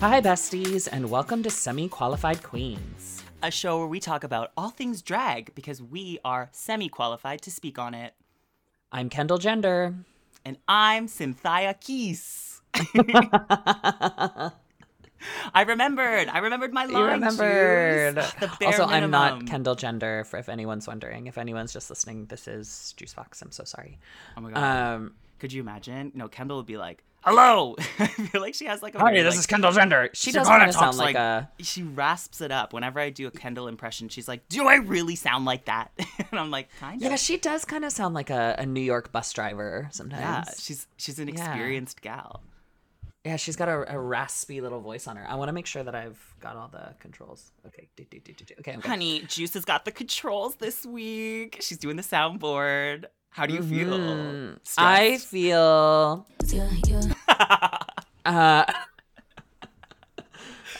Hi, besties, and welcome to Semi Qualified Queens. a show where we talk about all things drag because we are semi qualified to speak on it. I'm Kendall Gender. And I'm Cynthia Keys. I remembered. I remembered my line. You remembered. Juice. The bare also, I'm not. Kendall Gender, for if anyone's wondering. If anyone's just listening, this is Juice Box. I'm so sorry. Oh my god. Um, Could you imagine? No, Kendall would be like, "Hello." I feel like she has like a very, like, Kendall Gender. She does kinda kind sound talks like, a. She rasps it up whenever I do a Kendall impression. She's like, "Do I really sound like that?" and I'm like, "Kind of." Yeah, she does kind of sound like a, a New York bus driver sometimes. Yeah, she's she's an Yeah. experienced gal. Yeah, she's got a, a raspy little voice on her. I want to make sure that I've got all the controls. Okay, do, do, do, do, do. okay, I'm. Honey, Juice has got the controls this week. She's doing the soundboard. How do you feel? Mm, I feel. Uh,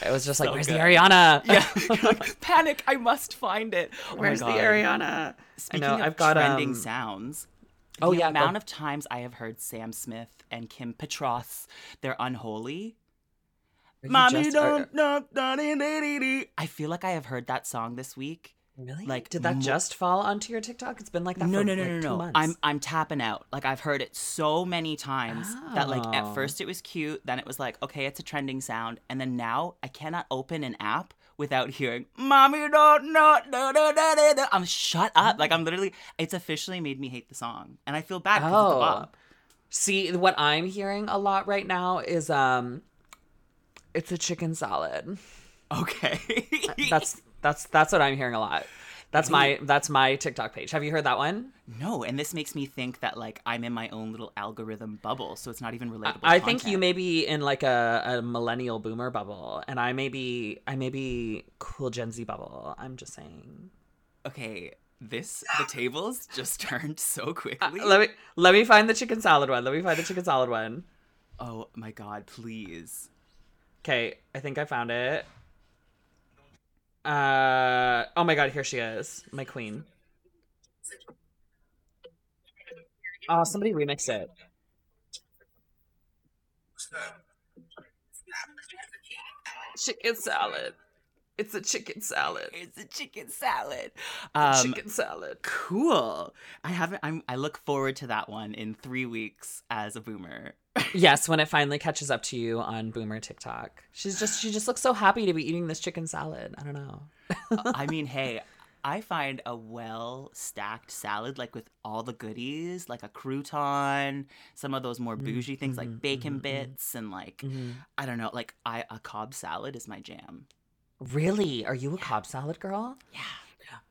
it was just like, So where's good. the Ariana? yeah. Like, Panic! I must find it. Oh where's the Ariana? Speaking I know. of I've got trending um, sounds. Oh, the yeah, go. amount of times I have heard Sam Smith and Kim Petras, they're unholy. Are you Mommy just- are- don't know. da-dee-dee-dee-dee. I feel like I have heard that song this week. Really? like, did that mo- just fall onto your TikTok? It's been like that No, for no, no, like no, two no. I'm I'm tapping out. Like I've heard it so many times that like Oh. at first it was cute, then it was like okay, it's a trending sound, and then now I cannot open an app without hearing "Mommy don't know." Da, da, da, da, da." I'm shut up. Like I'm literally. It's officially made me hate the song, and I feel bad because it's a Oh. bop. See, what I'm hearing a lot right now is um, it's a chicken salad. Okay. That's that's that's what I'm hearing a lot. That's my that's my TikTok page. Have you heard that one? no, and this makes me think that like I'm in my own little algorithm bubble, so it's not even relatable. I think you may be in like a, a millennial boomer bubble, and I may be I may be cool Gen Z bubble. I'm just saying. Okay, this the tables just turned so quickly. Uh, Let me let me find the chicken salad one. Let me find the chicken salad one. oh my god, please. Okay, I think I found it. Uh oh my god, here she is, my queen. Oh, somebody remix it. Chicken salad. It's a chicken salad. It's a chicken salad. Um, chicken salad. Cool. I haven't. I'm. I look forward to that one in three weeks as a boomer. Yes, when it finally catches up to you on Boomer TikTok. She's just she just looks so happy to be eating this chicken salad. I don't know. I mean, hey, I find a well stacked salad, like with all the goodies, like a crouton, some of those more mm-hmm. bougie things like mm-hmm. bacon mm-hmm. bits, and like I don't know, like I a Cobb salad is my jam. Really? Are you a Cobb salad girl? Yeah.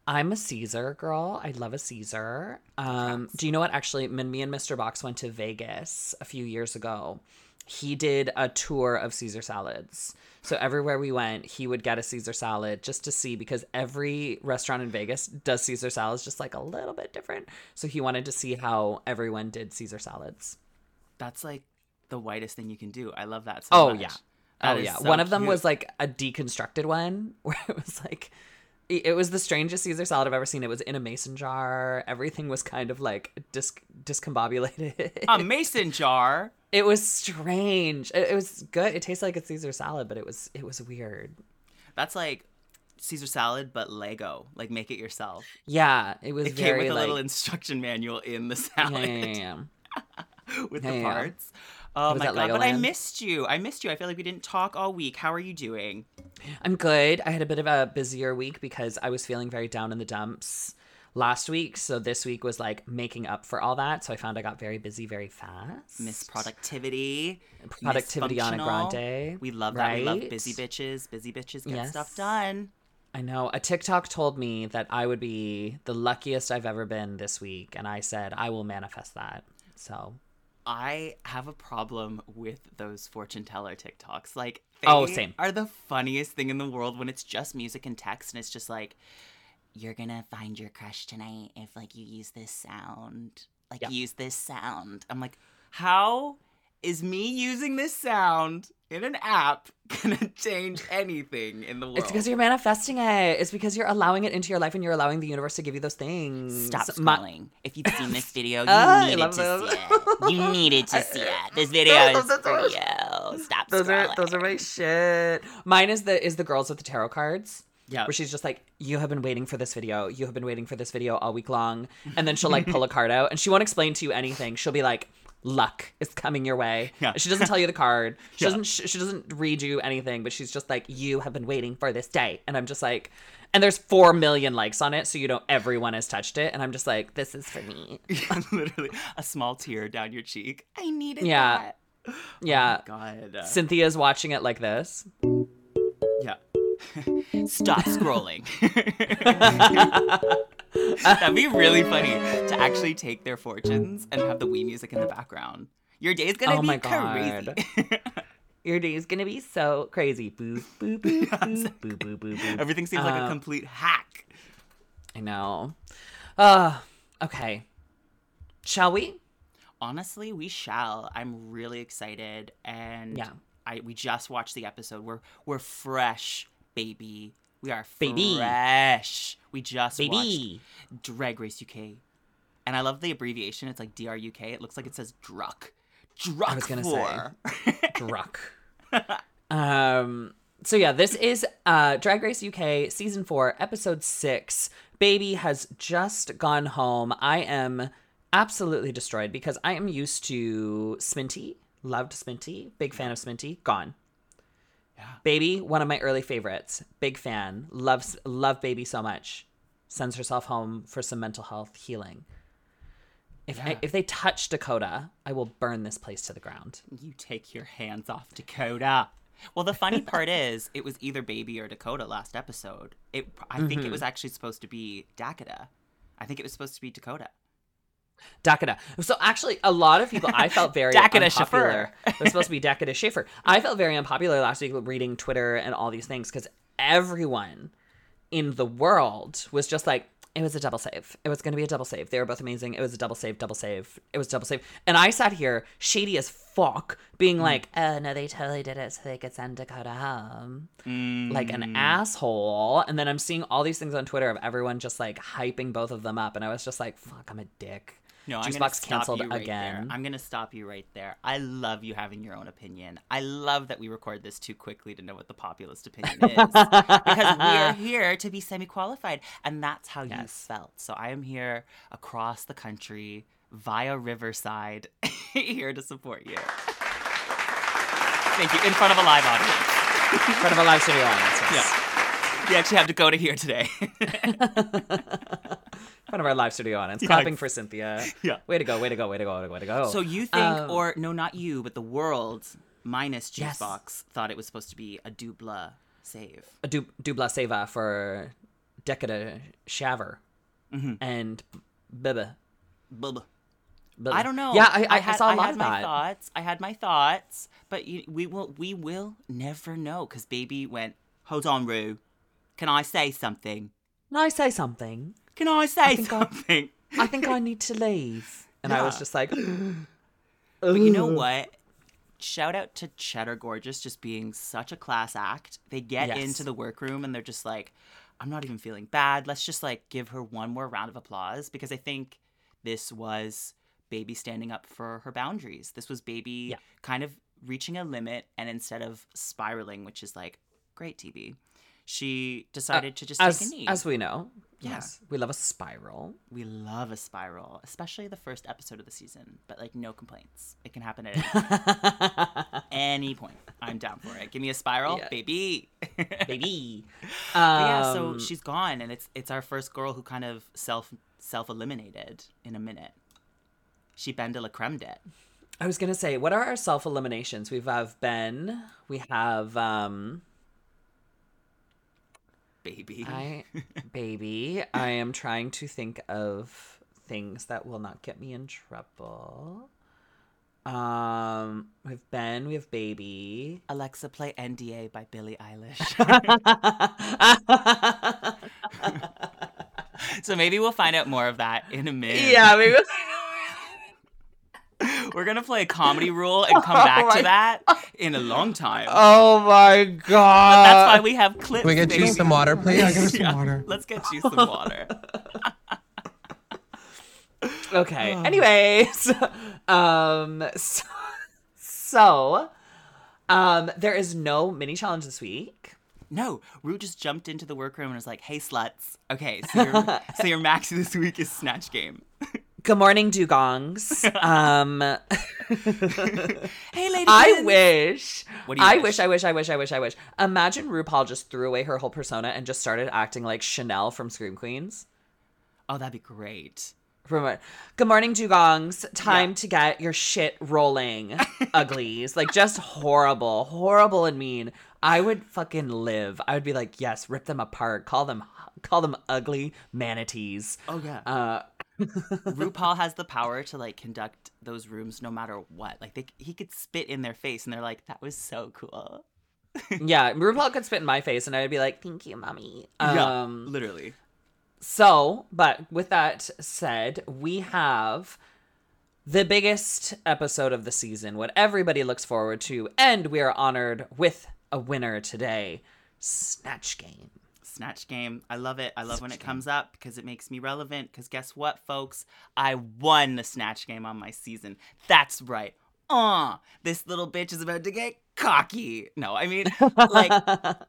I'm a Caesar girl. I love a Caesar. Um, do you know what? Actually, when me and Mr. Box went to Vegas a few years ago, he did a tour of Caesar salads. So everywhere we went, he would get a Caesar salad just to see because every restaurant in Vegas does Caesar salads just like a little bit different. So he wanted to see how everyone did Caesar salads. That's like the whitest thing you can do. I love that so Oh much. yeah. That oh yeah. so One of them cute. was like a deconstructed one where it was like it was the strangest Caesar salad I've ever seen. It was in a mason jar. Everything was kind of like dis- discombobulated. a mason jar. it was strange. It, it was good. It tasted like a Caesar salad, but it was it was weird. That's like Caesar salad, but Lego. Like make it yourself. Yeah, it was It came with a like little instruction manual in the salad yeah, yeah, yeah. with the parts. Oh my god! But I missed you. I missed you. I feel like we didn't talk all week. How are you doing? I'm good. I had a bit of a busier week because I was feeling very down in the dumps last week. So this week was like making up for all that. So I found I got very busy very fast. Miss productivity. Productivity on a grande. We love that. We love busy bitches. Busy bitches get Yes. stuff done. I know. A TikTok told me that I would be the luckiest I've ever been this week. And I said, I will manifest that. So, I have a problem with those fortune teller TikToks. Like, Oh, same. Are the funniest thing in the world when it's just music and text, and it's just like, you're gonna find your crush tonight if like you use this sound. Like, Yeah. use this sound. I'm like, how is me using this sound in an app gonna change anything in the world? it's because you're manifesting it. It's because you're allowing it into your life and you're allowing the universe to give you those things. Stop So my- if you've seen this video, you Ah, needed to those. see it. You needed to see it. This video I is love for those. you. Stop those scrolling. are those are my shit. Mine is the is the girls with the tarot cards. Yeah. Where she's just like, You have been waiting for this video. You have been waiting for this video all week long. And then she'll like pull a card out and she won't explain to you anything. She'll be like, Luck is coming your way. Yeah. She doesn't tell you the card. She Yeah. doesn't she, she doesn't read you anything, but she's just like, You have been waiting for this day. And I'm just like and there's four million likes on it, so you know everyone has touched it. And I'm just like, This is for me. Literally a small tear down your cheek. I needed Yeah. that. Yeah. God. uh, Cynthia's watching it like this. Yeah. Stop scrolling. That'd be really funny to actually take their fortunes and have the Wii music in the background. Your day's gonna Oh be my crazy. Your day's gonna be so crazy. Boo, boo, boo, boo, boo, boo, boo, boo. Everything seems like a Uh, complete hack. I know. Uh, okay. Shall we? Honestly, we shall. I'm really excited, and Yeah. I we just watched the episode. We're we're fresh, baby. We are Baby. fresh. We just Baby. watched Drag Race UK, and I love the abbreviation. It's like DRUK. It looks like it says Druck. Druck. I was gonna say. for. Druck. um, so yeah, this is uh Drag Race UK season four, episode six. Baby has just gone home. I am absolutely destroyed because I am used to Sminty. Loved Sminty. Big fan of Sminty. Gone. Yeah. Baby, one of my early favorites. Big fan. Loves love Baby so much. Sends herself home for some mental health healing. If I, if they touch Dakota, I will burn this place to the ground. You take your hands off Dakota. Well, the funny part is, it was either Baby or Dakota last episode. It, I think Mm-hmm. it was actually supposed to be Dakota. I think it was supposed to be Dakota. Dakota. So actually, a lot of people I felt very Dakota unpopular. it was supposed to be Dakota Schiffer. I felt very unpopular last week reading Twitter and all these things because everyone in the world was just like, it was a double save. It was going to be a double save. They were both amazing. It was a double save, double save. It was double save. And I sat here, shady as fuck, being mm. like, oh, no, they totally did it so they could send Dakota home. Like an mm. asshole. And then I'm seeing all these things on Twitter of everyone just like hyping both of them up. And I was just like, fuck, I'm a dick. No, I'm gonna Box stop canceled you right again. There. I'm gonna stop you right there. I love you having your own opinion. I love that we record this too quickly to know what the populist opinion is, because we are here to be semi-qualified, and that's how you felt. So I am here across the country via Riverside, here to support you. Thank you in front of a live audience. in front of a live studio audience. Yes. We actually have Dakota here today. In front of our live studio audience. Yeah, Clapping for Cynthia. Yeah. Way to go, way to go, way to go, way to go. So you think, Um, or no, not you, but the world minus Yes. Thought it was supposed to be a Dubla save. a du- Dubla Seva for Decada Shaver Mm-hmm. and Biba. Blah, Biba. I don't know. Yeah, I, I, had, saw a lot had of my that. thoughts. I had my thoughts, but you, we will we will never know because baby went. Hold on, Rue. Can I say something? Can I say something? Can I say I- something? I think I need to leave. And I was just like, But you know what? Shout out to Cheddar Gorgeous just being such a class act. They get Yes. into the workroom and they're just like, I'm not even feeling bad. Let's just like give her one more round of applause because I think this was baby standing up for her boundaries. This was baby Yeah. kind of reaching a limit and instead of spiraling, which is like great TV, she decided to just as, take a knee. as we know, Yeah. yes, we love a spiral. we love a spiral, especially the first episode of the season, but like no complaints. It can happen at any any point. I'm down for it. Give me a spiral, Yeah. baby. Baby. But yeah, so Um, she's gone, and it's it's our first girl who kind of self self eliminated in a minute. She Ben de la creme it. I was gonna say, what are our self eliminations? We have Ben. We have um baby. I baby. I am trying to think of things that will not get me in trouble. Um we have Ben, we have baby. Alexa, play NDA by Billie Eilish. so maybe we'll find out more of that in a minute. yeah, maybe We're gonna play a comedy rule and come Oh back my to that in a long time. Oh my god. But That's why we have clips. Can we get you some water, please? Yeah, give us some water. Let's get you some water. Okay. Anyways, um, so, so Um, there is no mini challenge this week. No, Rue just jumped into the workroom and was like, "Hey, sluts. Okay, so your so your maxi this week is snatch game. Good morning, dugongs. Um, hey, lady. I wish. What do you I wish? wish. I wish. I wish. I wish. I wish. Imagine RuPaul just threw away her whole persona and just started acting like Chanel from Scream Queens. Oh, that'd be great. Good morning, dugongs. Time Yeah. to get your shit rolling, uglies. Like just horrible, horrible and mean. I would fucking live. I would be like, yes, rip them apart. Call them, call them ugly manatees. Oh yeah. Uh, RuPaul has the power to like conduct those rooms no matter what. Like they, he could spit in their face and they're like, "That was so cool." yeah, RuPaul could spit in my face, and I would be like, "Thank you, mommy." yeah, Um, literally. So, but with that said, we have the biggest episode of the season, what everybody looks forward to, and we are honored with a winner today Snatch Game. Snatch game. I love it. I love when it comes up because it makes me relevant. Because guess what, folks? I won the Snatch game on my season. That's right. Uh, this little bitch is about to get cocky. No, I mean, like,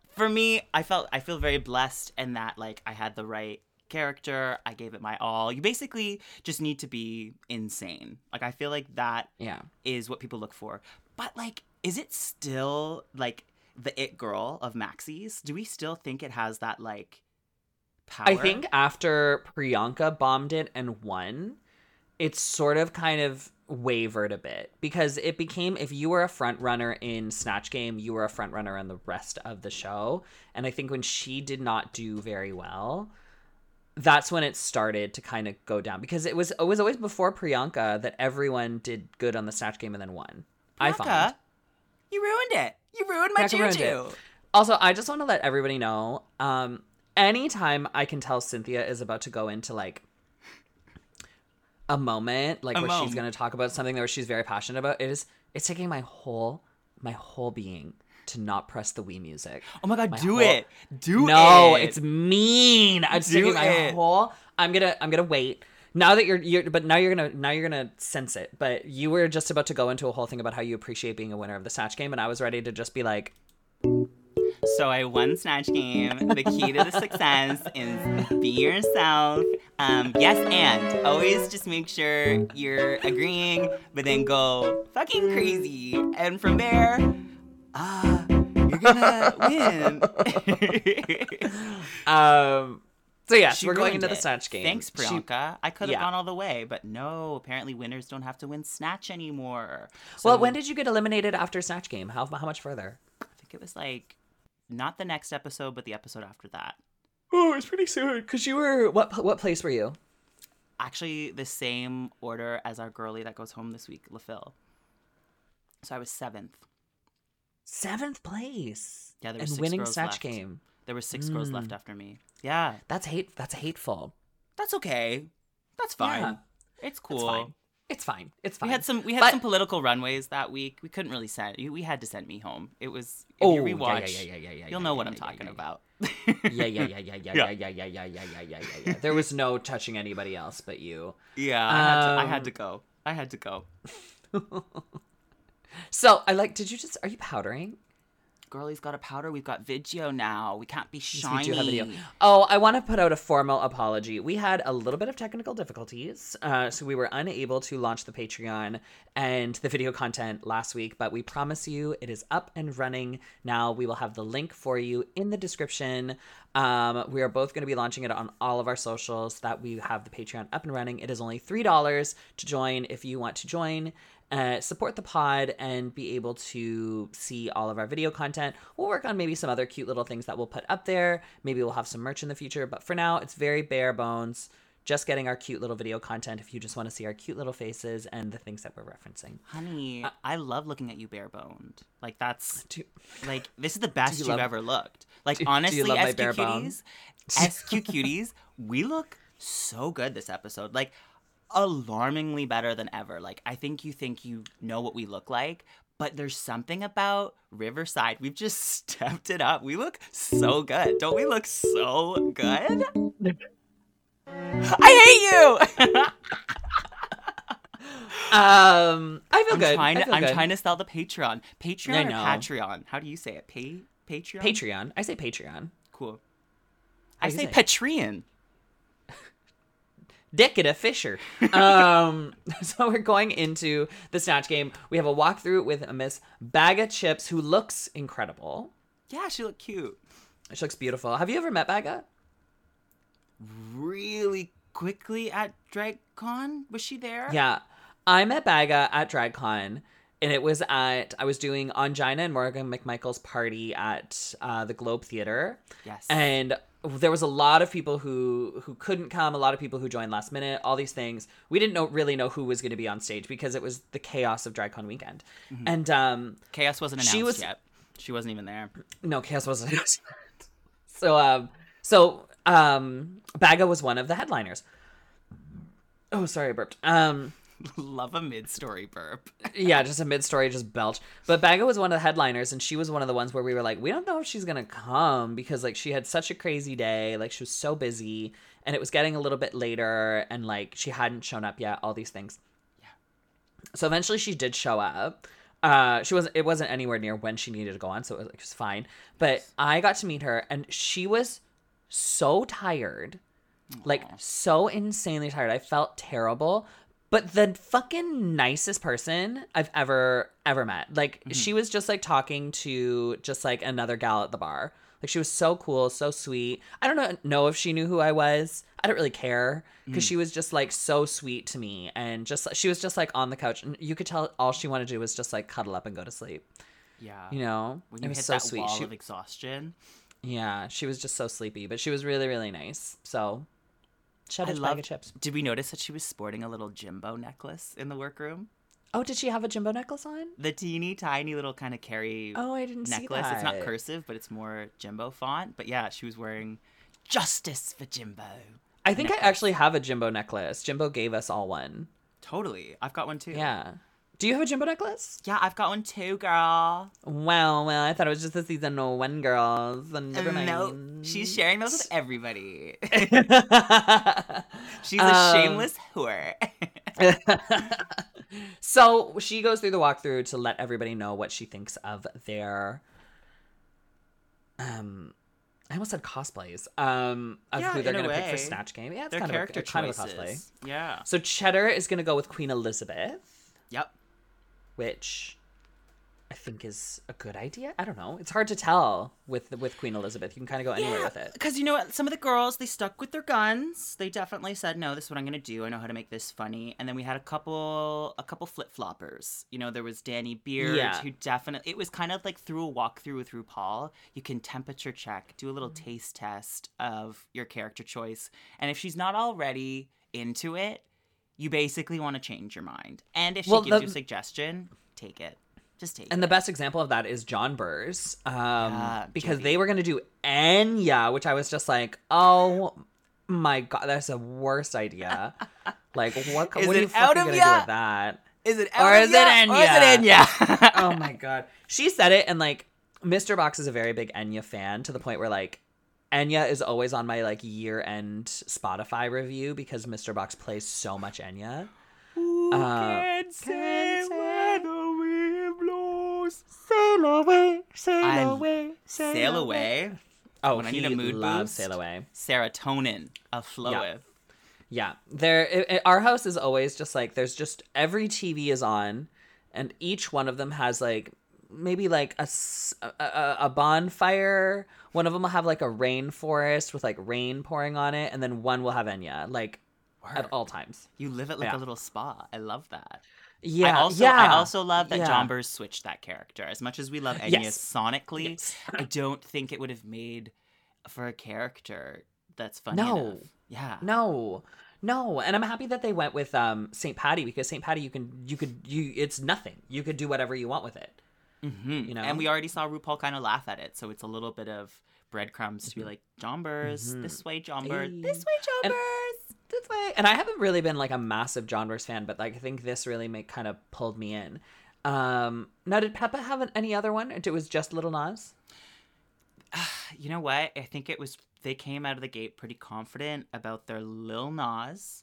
for me, I felt, I feel very blessed in that, like, I had the right character. I gave it my all. You basically just need to be insane. Like, I feel like that Yeah. is what people look for. But like, is it still like the it girl of Maxis? Do we still think it has that like power? I think after Priyanka bombed it and won, it sort of kind of wavered a bit because it became if you were a front runner in Snatch Game, you were a front runner in the rest of the show. And I think when she did not do very well, that's when it started to kind of go down because it was it was always before Priyanka that everyone did good on the Snatch Game and then won. I Bianca, find. you ruined it. You ruined my Bianca ruined Also, I just want to let everybody know, um, anytime I can tell Cynthia is about to go into like a moment, like A where mom. she's gonna talk about something that she's very passionate about, it is it's taking my whole my whole being to not press the Wii music. Oh my god, My do whole- it. Do no, it. No, it's mean. I'm Do taking my whole I'm gonna I'm gonna wait. Now that you're you're but now you're gonna now you're gonna sense it. But you were just about to go into a whole thing about how you appreciate being a winner of the Snatch game, and I was ready to just be like, So I won Snatch Game. The key to the success is be yourself. Um, yes, and always just make sure you're agreeing, but then go fucking crazy. And from there, ah, you're gonna win. um. So yes, She we're going into the. Snatch game. Thanks, She- Priyanka. I could have yeah. gone all the way, but no. Apparently, winners don't have to win Snatch anymore. well, when did you get eliminated after Snatch game? How how much further? I think it was like not the next episode, but the episode after that. Oh, it's pretty soon. Because you were what what place were you? Actually, the same order as our girlie that goes home this week, Le Fil. So I was seventh. Seventh place. Yeah, there and winning Snatch left. game. There were six girls Mm. left after me. Yeah, That's hate. That's hateful. that's okay. That's fine. Yeah. It's It's cool. fine. It's fine. It's fine. We had some we had But- some political runways that week. We couldn't really send we had to send me home. It was if Oh, you yeah, rewatch, yeah, yeah, yeah, yeah, you'll yeah, know yeah, what yeah, I'm talking yeah, about. yeah, yeah, yeah, yeah, yeah, yeah, yeah, yeah, yeah, yeah, yeah, yeah, yeah, yeah. There was no touching anybody else but you. Yeah, I had, to, I had Um, to go. I had to go. So I like. Did you just? Are you powdering? Girlie's got a powder. We've got video now. We can't be Yes, shiny. We do have video. Oh, I want to put out a formal apology. We had a little bit of technical difficulties, uh, so we were unable to launch the Patreon and the video content last week. But we promise you, it is up and running now. We will have the link for you in the description. Um, we are both going to be launching it on all of our socials. That we have the Patreon up and running. It is only three dollars to join if you want to join uh, support the pod and be able to see all of our video content. We'll work on maybe some other cute little things that we'll put up there. Maybe we'll have some merch in the future, but for now, it's very bare bones. Just getting our cute little video content if you just want to see our cute little faces and the things that we're referencing. Honey, uh, I love looking at you bare boned. Like that's Do- like this is the best you you've love- ever looked. Like do you honestly, love my SQ bare bone? cuties, SQ cuties, we look so good this episode. Like alarmingly better than ever. Like I think you think you know what we look like, but there's something about Riverside. We've just stepped it up. We look so good. Don't we look so good? I hate you. um, I feel I'm good. trying I to. feel I'm good. trying to sell the Patreon. Patreon or know. Patreon? How do you say it? Pay Patreon. Patreon. I say Patreon. Cool. I you say say it? Patreon. Dick at a Fisher. Um, so we're going into the snatch game. We have a walkthrough with Miss Baga Chipz, who looks incredible. Yeah, she looked cute. She looks beautiful. Have you ever met Baga? Really quickly at DragCon, was she there? Yeah, I met Baga at DragCon, and it was at I was doing Angina and Morgan McMichael's party at uh, the Globe Theater. Yes. and there was a lot of people who who couldn't come a lot of people who joined last minute all these things we didn't know really know who was going to be on stage because it was the chaos of dragcon weekend and um Chaos wasn't announced She was- yet. She wasn't even there. no chaos wasn't so um so um baga was one of the headliners oh sorry i burped um Love a mid-story burp. yeah, just a mid story, just belch. But Baga was one of the headliners, and she was one of the ones where we were like, we don't know if she's gonna come because like she had such a crazy day, like she was so busy, and it was getting a little bit later, and like she hadn't shown up yet. All these things. Yeah. So eventually, she did show up. Uh, she wasn't. It wasn't anywhere near when she needed to go on, so it was, it was fine. But I got to meet her, and she was so tired like so insanely tired. I felt terrible. But the fucking nicest person I've ever ever met. Like mm-hmm. she was just like talking to just like another gal at the bar. Like she was so cool, so sweet. I don't know know if she knew who I was. I don't really care because mm. she was just like so sweet to me and just she was just like on the couch and you could tell all she wanted to do was just like cuddle up and go to sleep. Yeah. You know, when it you was hit so that sweet. wall She, of exhaustion. Yeah, she was just so sleepy, but she was really really nice. So shout out to Bag love of Chips. Did we notice that she was sporting a little Jimbo necklace in the workroom? Oh, did she have a Jimbo necklace on? The teeny tiny little kind of carry Oh, I didn't see necklace. It's not cursive, but it's more Jimbo font. But yeah, she was wearing justice for Jimbo. I think I actually have a Jimbo necklace. Jimbo gave us all one. Totally. I've got one too. Yeah. Do you have a Jimbo necklace? Yeah, I've got one too, girl. Wow, well, I thought it was just the season one girls. And never mind. No, she's sharing those with everybody. she's a Um, shameless whore. so she goes through the walkthrough to let everybody know what she thinks of their um I almost said cosplays. Um of Yeah, who they're gonna pick for way. Snatch Game. Yeah, it's Their kind character of a, kind of a choices. cosplay. Yeah. So Cheddar is gonna go with Queen Elizabeth. Yep. Which I think is a good idea. I don't know. It's hard to tell with with Queen Elizabeth. You can kind of go anywhere with it. Because you know what? Some of the girls, they stuck with their guns. They definitely said, no, this is what I'm going to do. I know how to make this funny. And then we had a couple, a couple flip floppers. You know, there was Danny Beard, Yeah. who definitely, it was kind of like through a walkthrough with RuPaul. You can temperature check, do a little Mm. taste test of your character choice. And if she's not already into it, you basically want to change your mind. And if she Well, gives the- you a suggestion, take it. Just take And it. the best example of that is Jonbers, um, Yeah, because they were going to do Enya, which I was just like, oh my god, that's the worst idea. like, what? Is what are you fucking of gonna ya? do with that? is it Or out is of it ya? Or is it Enya? Enya? oh my god, she said it, and like, Mr. Box is a very big Enya fan to the point where like. Enya is always on my like year end Spotify review because Mr. Box plays so much Enya. Who Uh, can say where the wind blows? Sail away, sail I- away, Sail away. Oh, When I need a mood loves boost. Sail Away. Serotonin afloweth. Yeah, there. It, it- our house is always just like there's just every TV is on, and each one of them has like maybe like a, a, a bonfire. One of them will have like a rainforest with like rain pouring on it, and then one will have Enya like at all times. You live it like Yeah. a little spa. I love that. Yeah, I also yeah. I also love that yeah. John switched that character. As much as we love Enya Yes. sonically, Yes. I don't think it would have made for a character that's funny No. enough. Yeah. No, no, and I'm happy that they went with um Saint Patty because Saint Patty you can you could you it's nothing. You could do whatever you want with it. Hmm You know? And we already saw RuPaul kind of laugh at it, so it's a little bit of breadcrumbs to be like, Jonbers, Mhm. this way, Jonbers, Ayy. this way, John And- This way. And I haven't really been like a massive Jonbers fan, but like I think this really make kind of pulled me in. Um now did Peppa have an, any other one? It was just Little Nas? You know what? I think it was they came out of the gate pretty confident about their Lil Nas,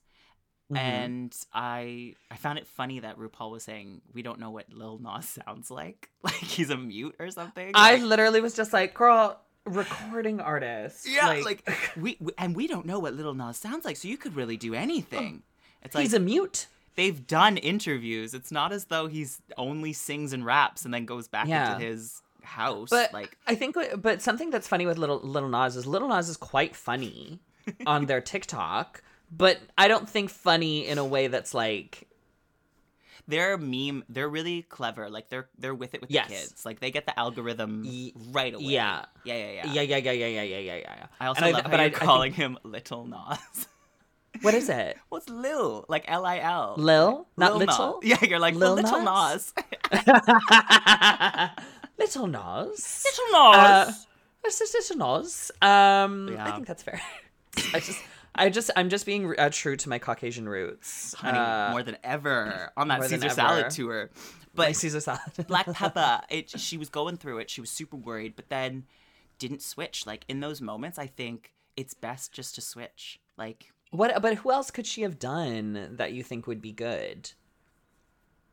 Mhm. And I I found it funny that RuPaul was saying we don't know what Lil Nas sounds like, like he's a mute or something. I Like- literally was just like, girl, recording artist. yeah, like, we, we and we don't know what Lil Nas sounds like, so you could really do anything. It's like he's a mute. they've done interviews. It's not as though he's only sings and raps and then goes back Yeah. into his house. But like I think, but something that's funny with little Little Nas is Little Nas is quite funny on their TikTok, but I don't think funny in a way that's like, they're meme. They're really clever. Like they're they're with it with Yes. the kids. Like they get the algorithm Ye- right away. yeah, yeah, yeah, yeah. yeah, yeah, yeah, yeah, yeah, yeah, yeah, yeah. I also And love how but you're I think- calling him Little Nas. what is it? What's Lil? Like L I L. Lil, not Lil Nas. little. Yeah, you're like Lil Little Nas? Nas. little Nas. Little Nas. This is Little Nas. Um, yeah. I think that's fair. I just, I just, I'm just being uh, true to my Caucasian roots. Honey, Uh, more than ever on that Caesar salad tour. my But Caesar salad. Black pepper. it she was going through it. She was super worried, but then didn't switch. Like in those moments, I think it's best just to switch. Like, What? But who else could she have done that you think would be good?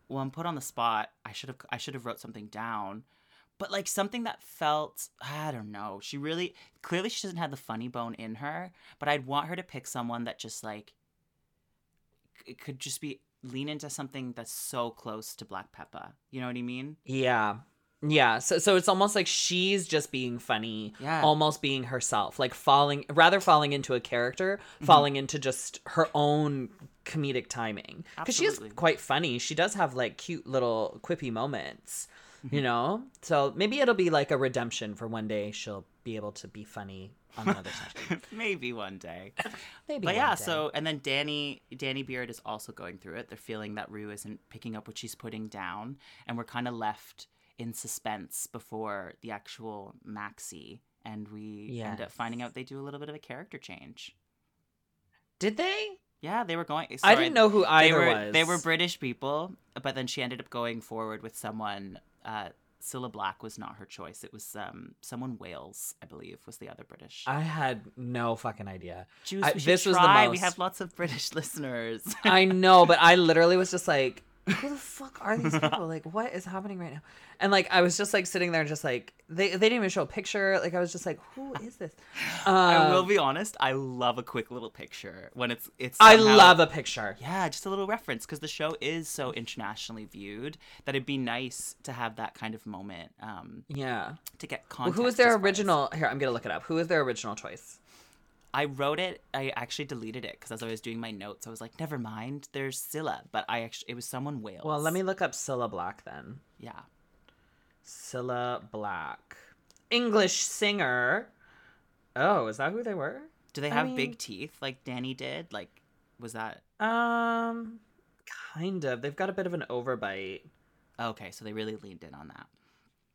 well, I'm put on the spot. I should have I should have wrote something down. But like something that felt I don't know. She really clearly she doesn't have the funny bone in her, but I'd want her to pick someone that just like it could just be lean into something that's so close to Black Peppa. You know what I mean? Yeah. Yeah, so so it's almost like she's just being funny, Yeah. almost being herself, like falling rather falling into a character, Mm-hmm. falling into just her own comedic timing. Because she is quite funny. She does have like cute little quippy moments. You know. So maybe it'll be like a redemption for one day she'll be able to be funny on another session. Maybe one day. Maybe. But yeah, day. so and then Danny Danny Beard is also going through it. They're feeling that Rue isn't picking up what she's putting down, and we're kind of left in suspense before the actual maxi, and we end up finding out they do a little bit of a character change. did they? Yeah, they were going. I didn't know who they were. was. They were British people, but then she ended up going forward with someone. Uh, Cilla Black was not her choice. It was um, someone Wales, I believe, was the other British. I had no fucking idea. Juice, I- this was the try. We have lots of British listeners. I know, but I literally was just like, who the fuck are these people? Like, what is happening right now? And like, I was just like sitting there and just like, they, they didn't even show a picture. Like, I was just like, who is this? I will Um, be honest. I love a quick little picture when it's it's. I love a picture. Yeah, just a little reference because the show is so internationally viewed that it'd be nice to have that kind of moment um, Yeah. to get Well, context. who was their as far as- original? Here, I'm going to look it up. Who was their original choice? I wrote it. I actually deleted it because as I was doing my notes, I was like, "Never mind, there's Cilla." But I actually, it was someone Wales. Well, let me look up Cilla Black then. Yeah, Cilla Black. English singer. Oh, is that who they were? do they I have mean- big teeth like Danny did? Like, was that Um, kind of. They've got a bit of an overbite. okay? So they really leaned in on that.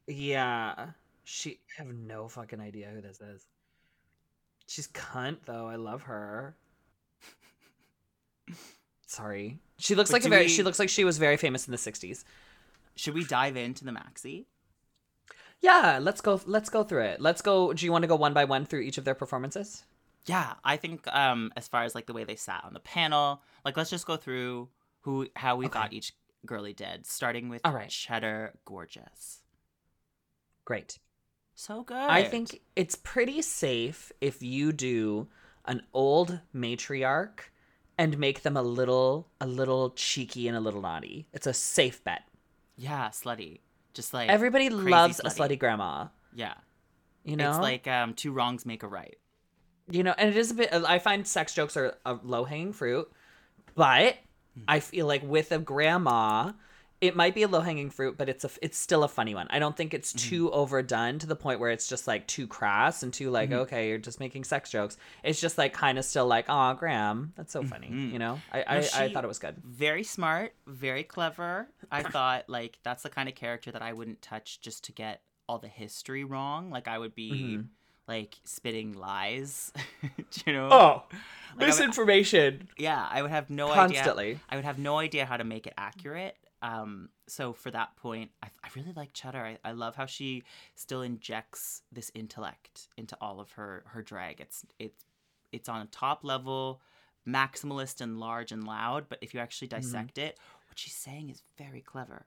Yeah. She I have no fucking idea who this is. She's cunt though. I love her. Sorry. She looks But like a very we- she looks like she was very famous in the 60s. Should we dive into the maxi? Yeah, let's go let's go through it. Let's go do you want to go one by one through each of their performances? Yeah, I think um as far as like the way they sat on the panel, like let's just go through who how we Okay. thought each girly did, starting with All right. Cheddar Gorgeous. Great. So good. I think it's pretty safe if you do an old matriarch and make them a little a little cheeky and a little naughty. It's a safe bet. yeah, slutty. Just like Everybody loves a slutty grandma. Yeah. You know, It's like um two wrongs make a right. you know, and it is a bit. I find sex jokes are a low hanging fruit, but. I feel like with a grandma, it might be a low hanging fruit, but it's a it's still a funny one. I don't think it's Mm-hmm. too overdone to the point where it's just like too crass and too like Mm-hmm. okay, you're just making sex jokes. It's just like kind of still like, oh, Graham, that's so funny. Mhm. You know, I I, No, I thought it was good. Very smart, very clever. I thought like that's the kind of character that I wouldn't touch just to get all the history wrong. Like I would be Mhm. like spitting lies. Do you know? Oh, Like, I would- misinformation Yeah, I would have no idea. constantly. I would have no idea how to make it accurate. Um, so for that point, I, I really like Cheddar. I, I love how she still injects this intellect into all of her her drag. It's it's it's on a top level, maximalist and large and loud, but if you actually Mm-hmm. dissect it, what she's saying is very clever.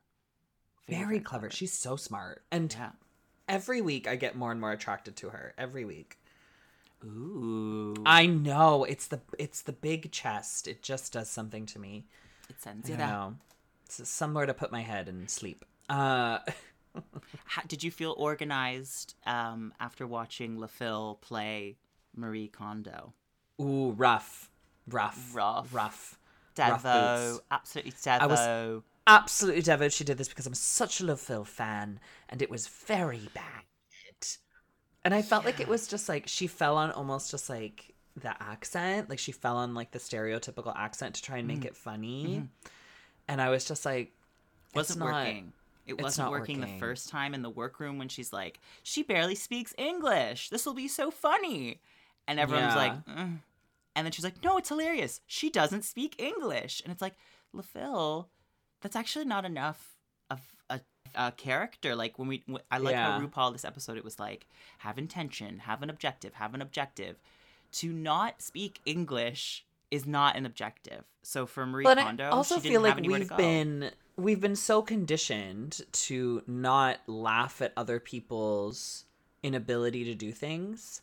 Very, clever. She's so smart. And yeah. every week I get more and more attracted to her. Every week. Ooh. I know. It's the it's the big chest. It just does something to me. it sends I you that. know. It's somewhere to put my head and sleep. Uh How, did you feel organized um, after watching Le Fil play Marie Kondo? ooh, rough. Rough. Rough. Rough. Rough Devo, boots. absolutely Devo. was- absolutely devout she did this because I'm such a Phil fan and it was very bad. And I felt like it was just like she fell on almost just like the accent, like she fell on like the stereotypical accent to try and make it funny. And I was just like wasn't not- working. It wasn't working, working. the first time in the workroom when she's like, she barely speaks English. This will be so funny. And everyone's like, "Mm." and then she's like, no, it's hilarious. She doesn't speak English. And it's like, Le Fil, that's actually not enough of a, a character. Like when we, I like how Yeah. RuPaul this episode, it was like, have intention, have an objective, have an objective. To not speak English is not an objective. So for Marie But I Kondo, also she didn't feel like we've been we've been so conditioned to not laugh at other people's inability to do things.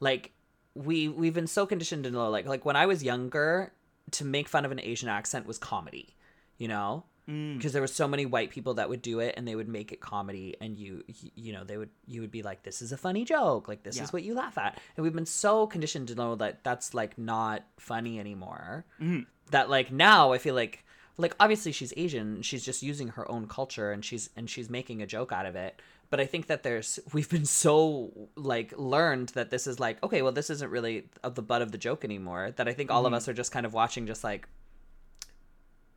Like we we've been so conditioned to know like like when I was younger to make fun of an Asian accent was comedy, you know? Mm. Because there were so many white people that would do it and they would make it comedy and you you know they would you would be like this is a funny joke like this Yeah. is what you laugh at and we've been so conditioned to know that that's like not funny anymore Mhm. that like now I feel like like obviously she's Asian, she's just using her own culture and she's and she's making a joke out of it. But I think that there's we've been so like learned that this is like okay, well this isn't really of the butt of the joke anymore. That I think all of us are just kind of watching, just like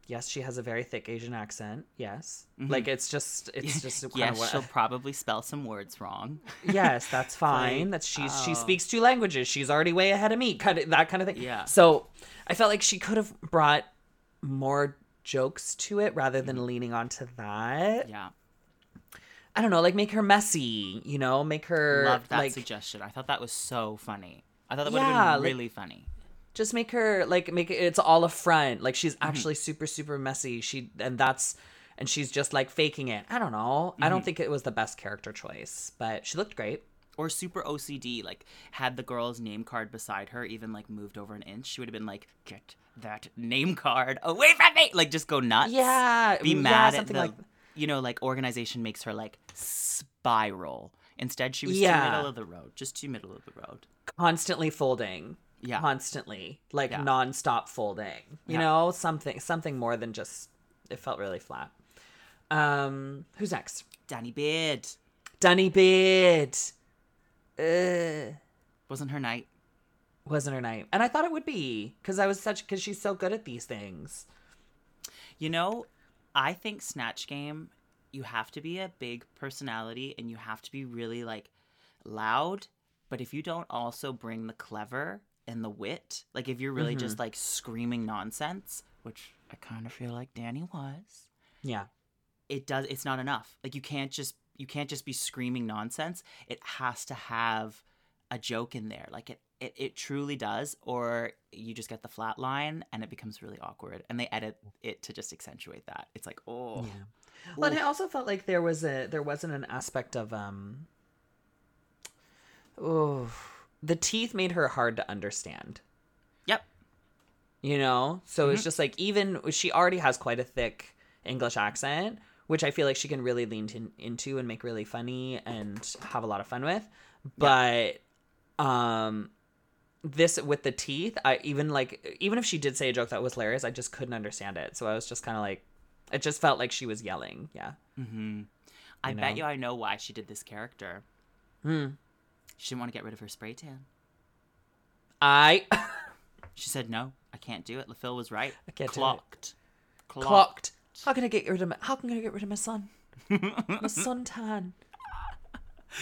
yes, she has a very thick Asian accent. Yes, like it's just it's just kind yes, of what. she'll probably spell some words wrong. yes, that's fine. Like, That's she's she oh. speaks two languages. She's already way ahead of me. Kind of that kind of thing. Yeah. So I felt like she could have brought more jokes to it rather Mm-hmm. than leaning onto that. Yeah, I don't know, like make her messy. You know, make her loved that like suggestion. I thought that was so funny. I thought that would have been like- really funny. Just make her like make it. It's all a front. Like Mm-hmm. she's actually super super messy. She and that's. And she's just like faking it. I don't know. I Mm-hmm. don't think it was the best character choice, but she looked great. Or super OCD, like had the girl's name card beside her even like moved over an inch, she would have been like, "Get that name card away from me!" Like just go nuts. Yeah, be yeah, mad at something the, like you know, like organization makes her like spiral. Instead, she was too middle of the road, just too middle of the road. constantly folding. Yeah. Constantly. Like Yeah. nonstop folding. You Yeah. know, something something more than just it felt really flat. Um who's next? Danny Beard Danny Beard. Uh wasn't her night. wasn't her night. And I thought it would be cuz I was such cuz she's so good at these things. You know, I think Snatch Game, you have to be a big personality and you have to be really like loud. But if you don't also bring the clever and the wit, like if you're really just like screaming nonsense, which I kind of feel like Danny was, Yeah. it does. It's not enough. Like you can't just you can't just be screaming nonsense. It has to have a joke in there. Like it it, it truly does, or you just get the flat line and it becomes really awkward. And they edit it to just accentuate that. It's like, oh, Yeah. Well, and I also felt like there was a there wasn't an aspect of um oh the teeth made her hard to understand. yep, you know? So it's just like even she already has quite a thick english accent which i feel like she can really lean in, into and make really funny and have a lot of fun with. But um this with the teeth i even like even if she did say a joke that was hilarious i just couldn't understand it. So i was just kind of like it just felt like she was yelling. Yeah. Hmm I You bet you I know why she did this character. Hmm. She didn't want to get rid of her spray tan. i She said no, I can't do it. Le Fil was right. I can't do it. Clocked. clocked how can i get rid of my how can i get rid of my son my suntan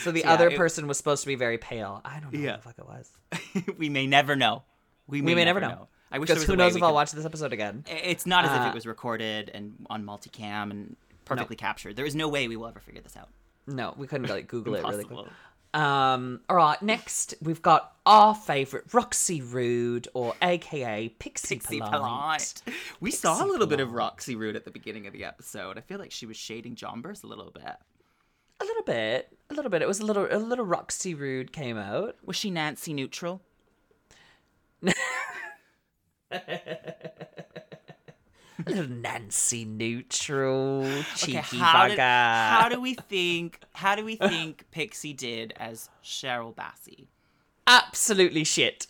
so the So, yeah, other it- person was supposed to be very pale i don't know Yeah. what the fuck it was we may never know. We may, we may never know. I wish there Because was who knows if I'll watch this episode again? It's not as if Uh, it was recorded and on multicam and perfectly captured. There is no way we will ever figure this out. No, we couldn't like Google it really quick. Um, all right, next we've got our favorite Roxy Rude, or AKA Pixie, Pixie Polite. Polite. We Pixie saw a little bit of Roxy Rude at the beginning of the episode. I feel like she was shading Jonbers a little bit. A little bit, a little bit. It was a little, a little Roxy Rude came out. Was she Nancy neutral? Little Nancy neutral, cheeky how bugger. how do we think? How do we think Pixie did as Shirley Bassey? Absolutely shit.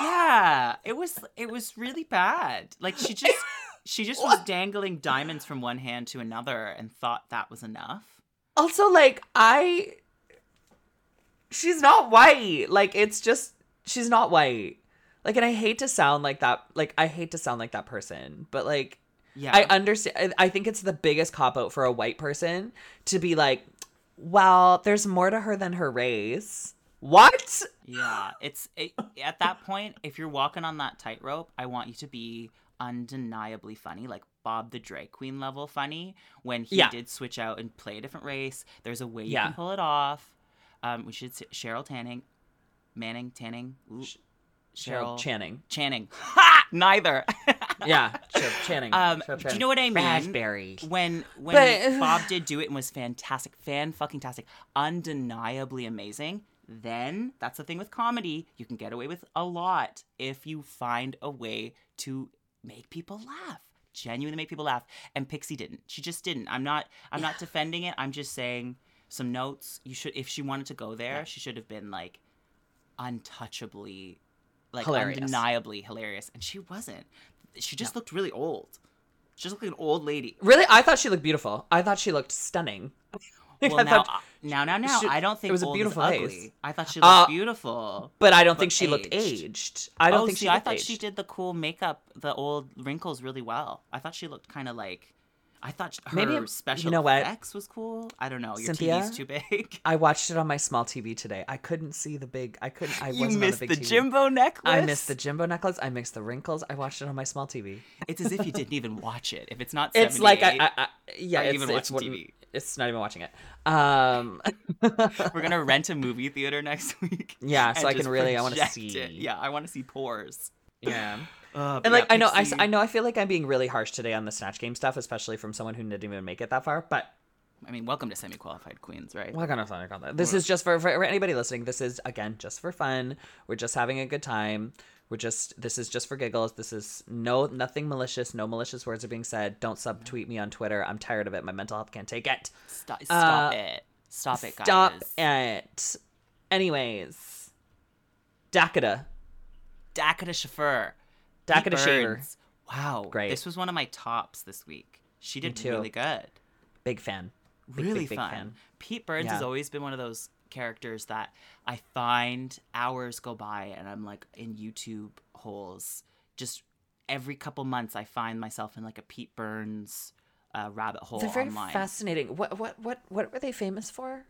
Yeah, it was it was really bad. Like she just she just was dangling diamonds from one hand to another and thought that was enough. Also, like, I. She's not white. Like, it's just. She's not white. Like, and I hate to sound like that. Like, I hate to sound like that person. But, like, Yeah. I understand. I I think it's the biggest cop out for a white person to be like, well, there's more to her than her race. What? Yeah, it's it, at that point. If you're walking on that tightrope, I want you to be undeniably funny, like Bob the drag queen level funny. When he Yeah. did switch out and play a different race, there's a way you Yeah. can pull it off. Um, we should say Cheryl Tanning, Manning Tanning, Ooh, Cheryl Channing. Channing. Ha! Neither. Yeah, Cheryl Channing. Um, Cheryl do you know what I mean? Raspberry. when when But- Bob did do it and was fantastic, fan fucking tastic, undeniably amazing. Then that's the thing with comedy, you can get away with a lot if you find a way to make people laugh, genuinely make people laugh. And Pixie didn't. She just didn't. I'm not. I'm not defending it. I'm just saying some notes. You should, if she wanted to go there, she should have been like untouchably, like Hilarious. undeniably hilarious, and she wasn't. She just looked really old. She just looked like an old lady. Really, I thought she looked beautiful. I thought she looked stunning. Well, I now, uh, now, now, now, she- I don't think it was a beautiful ugly. face. I thought she Uh, looked beautiful. but I don't But think she looked aged. aged. I don't oh, think see, she I thought aged. she did the cool makeup, the old wrinkles, really well. I thought she looked kind of like. I thought her Maybe it- special you know what? effects was cool. I don't know. Your Cynthia? TV's too big. I watched it on my small TV today. I couldn't see the big. I couldn't. I you wasn't missed the TV. Jimbo necklace. I missed the Jimbo necklace. I missed the wrinkles. I watched it on my small TV. It's as if you didn't even watch it. If it's not, It's like I, I, I yeah, it's, even it's watching what- TV? It's not even watching it. Um, we're gonna rent a movie theater next week. Yeah, so I can really- I wanna see. it. Yeah, I want to see pores. yeah. Uh, And like yeah, I know, I, s- Pixie- I know, I feel like I'm being really harsh today on the snatch game stuff, especially from someone who didn't even make it that far. But I mean, welcome to semi-qualified queens, right? Welcome to semi-qualified. I? This is just for, for anybody listening. This is again just for fun. We're just having a good time. We're just this is just for giggles. This is no nothing malicious. No malicious words are being said. Don't subtweet me on Twitter. I'm tired of it. My mental health can't take it. Stop, stop Uh, it. Stop it, guys. Stop it. Anyways, Dakota. Dakota Schiffer. Dakota Pete Shaver. Burns. Wow. Great. This was one of my tops this week. She did really good. Big fan. Big, really big, big fun. fan. Pete Burns Yeah. has always been one of those characters that I find hours go by and I'm like in YouTube holes. Just every couple months, I find myself in like a Pete Burns uh, rabbit hole They're very online. fascinating. What what what what were they famous for?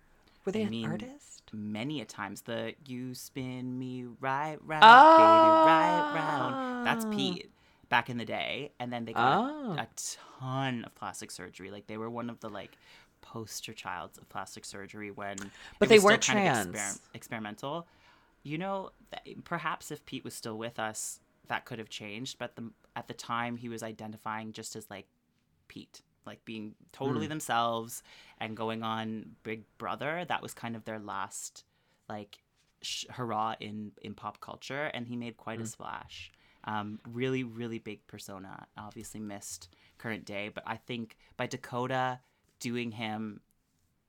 Were they I an mean, artist? Many a times, the "You spin me right round, baby, right round." That's Ah. Pete back in the day, and then they got Oh. a, a ton of plastic surgery. Like they were one of the like poster childs of plastic surgery when But they weren't trans. exper- experimental. You know, perhaps if Pete was still with us, that could have changed. But the, at the time, he was identifying just as like Pete, like being totally themselves and going on Big Brother. That was kind of their last like sh- hurrah in in pop culture, and he made quite a splash. Um, really, really big persona. Obviously missed current day, but I think by Dakota doing him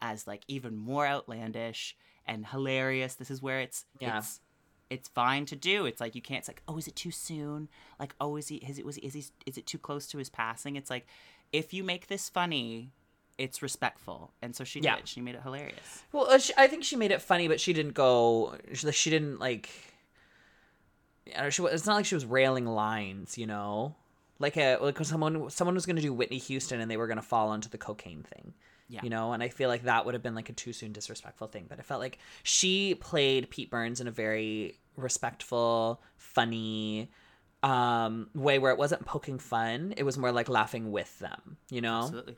as like even more outlandish and hilarious, this is where it's Yeah. it's it's fine to do. It's like you can't. It's like, oh, is it too soon? Like, oh, is he? Is it was? Is he? Is it too close to his passing? It's like, if you make this funny, it's respectful, and so she Yeah. did. She made it hilarious. Well, uh, she, I think she made it funny, but she didn't go. She, she didn't like. I don't know, she, it's not like she was railing lines, you know, like a like someone someone was going to do Whitney Houston and they were going to fall onto the cocaine thing, Yeah. you know, and I feel like that would have been like a too soon disrespectful thing. But I felt like she played Pete Burns in a very respectful, funny um way where it wasn't poking fun it was more like laughing with them you know Absolutely.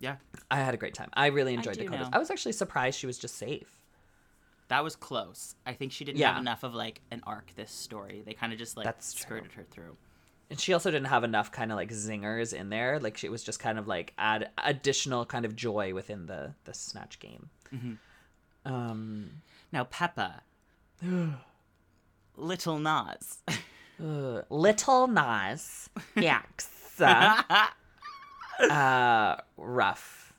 Yeah. i had a great time i really enjoyed dakota know. i was actually surprised she was just safe That was close. I think she didn't Yeah. have enough of like an arc this story. They kind of just like That's true. skirted her through. And she also didn't have enough kind of like zingers in there. Like she was just kind of like add additional kind of joy within the the snatch game. Um, Now Peppa, Little Nas. uh, Little Nas X. uh, rough,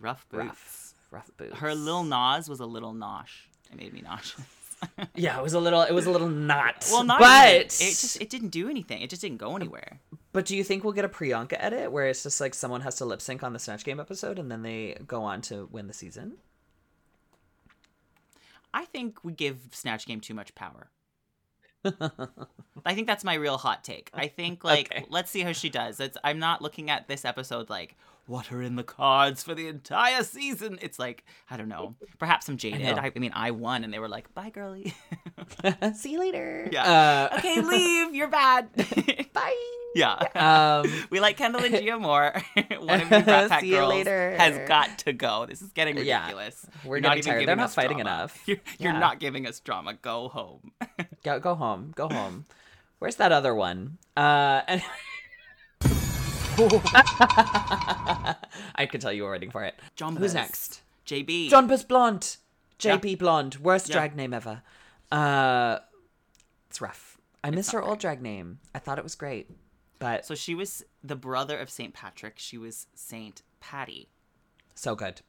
Rough boots. rough, rough boots. Her little Nas was a little nosh. It made me nauseous. yeah, it was a little, it was a little not. well, not but even. it just it didn't do anything. It just didn't go anywhere. But do you think we'll get a Priyanka edit where it's just like someone has to lip sync on the Snatch Game episode and then they go on to win the season? I think we give Snatch Game too much power. I think that's my real hot take. I think like Okay. let's see how she does. It's I'm not looking at this episode like what are in the cards for the entire season. It's like I don't know. Perhaps I'm jaded. I, I mean, I won, and they were like, "Bye, girly." See you later. Yeah. Uh, okay, leave. You're bad. bye. yeah. Um, we like Kendall and Gia more. One of you Brat Pack See you girls later. has got to go. This is getting ridiculous. Yeah. We're You're getting tired. They're not fighting drama. enough. You're, you're Yeah. not giving us drama. Go home. go go home. Go home. Where's that other one? Uh, and I could tell you were waiting for it. John Who's next? JB. Jonbers Blonde. JP Blonde. Worst Yeah. drag name ever. Uh, it's rough. I miss her old drag name. I thought it was great, but So she was the brother of Saint Patrick. She was Saint Patty. so good.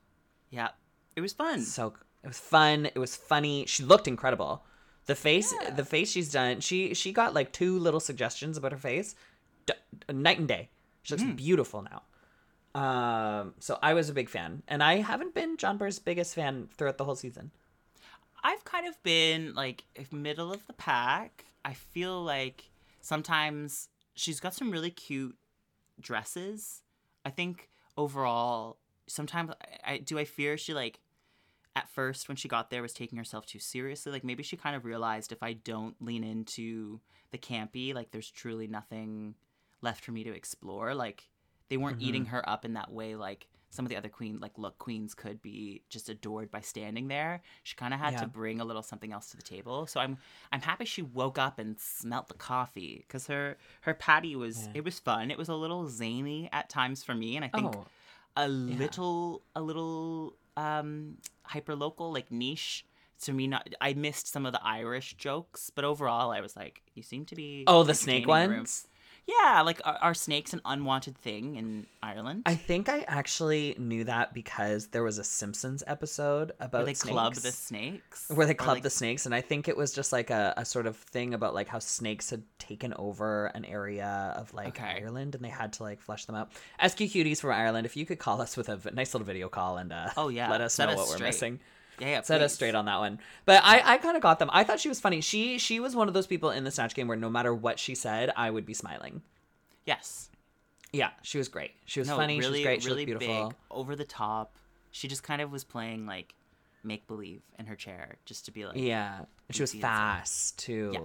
Yeah, it was fun. So it was fun. It was funny. She looked incredible. The face, the face she's done. She she got like two little suggestions about her face, D- night and day. She looks beautiful now. Um, so I was a big fan, and I haven't been Jonbers' biggest fan throughout the whole season. I've kind of been like middle of the pack. I feel like sometimes she's got some really cute dresses. I think overall, sometimes I, I do I fear she like at first when she got there was taking herself too seriously. Like maybe she kind of realized if I don't lean into the campy, like there's truly nothing left for me to explore. Like they weren't eating her up in that way like some of the other queen like look queens could be just adored by standing there she kind of had Yeah. to bring a little something else to the table so i'm i'm happy she woke up and smelt the coffee because her her patty was Yeah. it was fun it was a little zany at times for me and i think Oh, a little a little um hyper local like niche to me not i missed some of the irish jokes but overall i was like you seem to be oh, the snake ones? room." Yeah like are, are snakes an unwanted thing in ireland I think I actually knew that because there was a Simpsons episode about where they club the snakes. snakes where they clubbed like- the snakes and i think it was just like a, a sort of thing about like how snakes had taken over an area of like Okay. ireland and they had to like flush them out sq cuties from ireland if you could call us with a v- nice little video call and uh Oh, yeah. let us Set know us what we're missing yeah, yeah set us straight on that one. But i i kind of got them. I thought she was funny. She she was one of those people in the snatch game where no matter what she said i would be smiling. Yes. Yeah she was great. She was no funny really she was great she really was beautiful. big over the top. She just kind of was playing like make believe in her chair just to be like yeah and she was fast too. Yeah.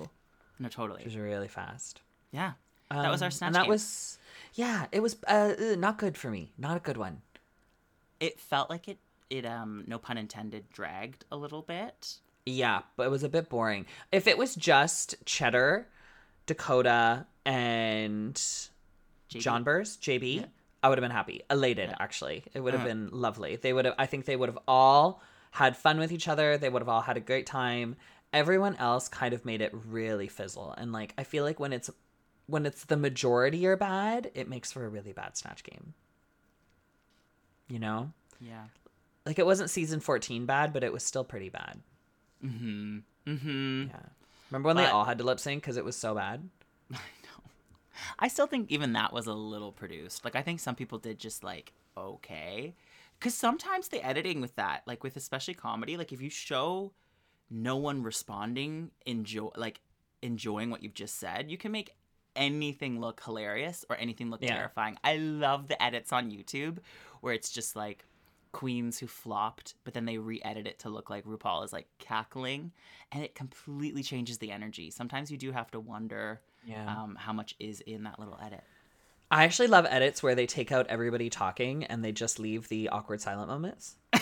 no totally. She was really fast. Yeah. That was our Um, snatch and that game. was yeah it was uh, uh, not good for me. Not a good one. It felt like it it um no pun intended dragged a little bit. Yeah but it was a bit boring. If it was just cheddar dakota and JB. jonbers jb Yeah. i would have been happy. Elated Yeah. actually. It would have Uh-huh. been lovely. They would have i think they would have all had fun with each other. They would have all had a great time. Everyone else kind of made it really fizzle. And like i feel like when it's when it's the majority are bad it makes for a really bad snatch game. You know? Yeah like it wasn't season 14 bad but it was still pretty bad mm-hmm mm-hmm yeah remember when they all had to lip sync because it was so bad I know. I still think even that was a little produced. Like I think some people did just like okay, because sometimes the editing with that, like with especially comedy, like if you show no one responding, enjoy like enjoying what you've just said, you can make anything look hilarious or anything look Yeah. terrifying. I love the edits on YouTube where it's just like queens who flopped, but then they re-edit it to look like RuPaul is like cackling, and it completely changes the energy. Sometimes you do have to wonder yeah um, how much is in that little edit. i actually love edits where they take out everybody talking and they just leave the awkward silent moments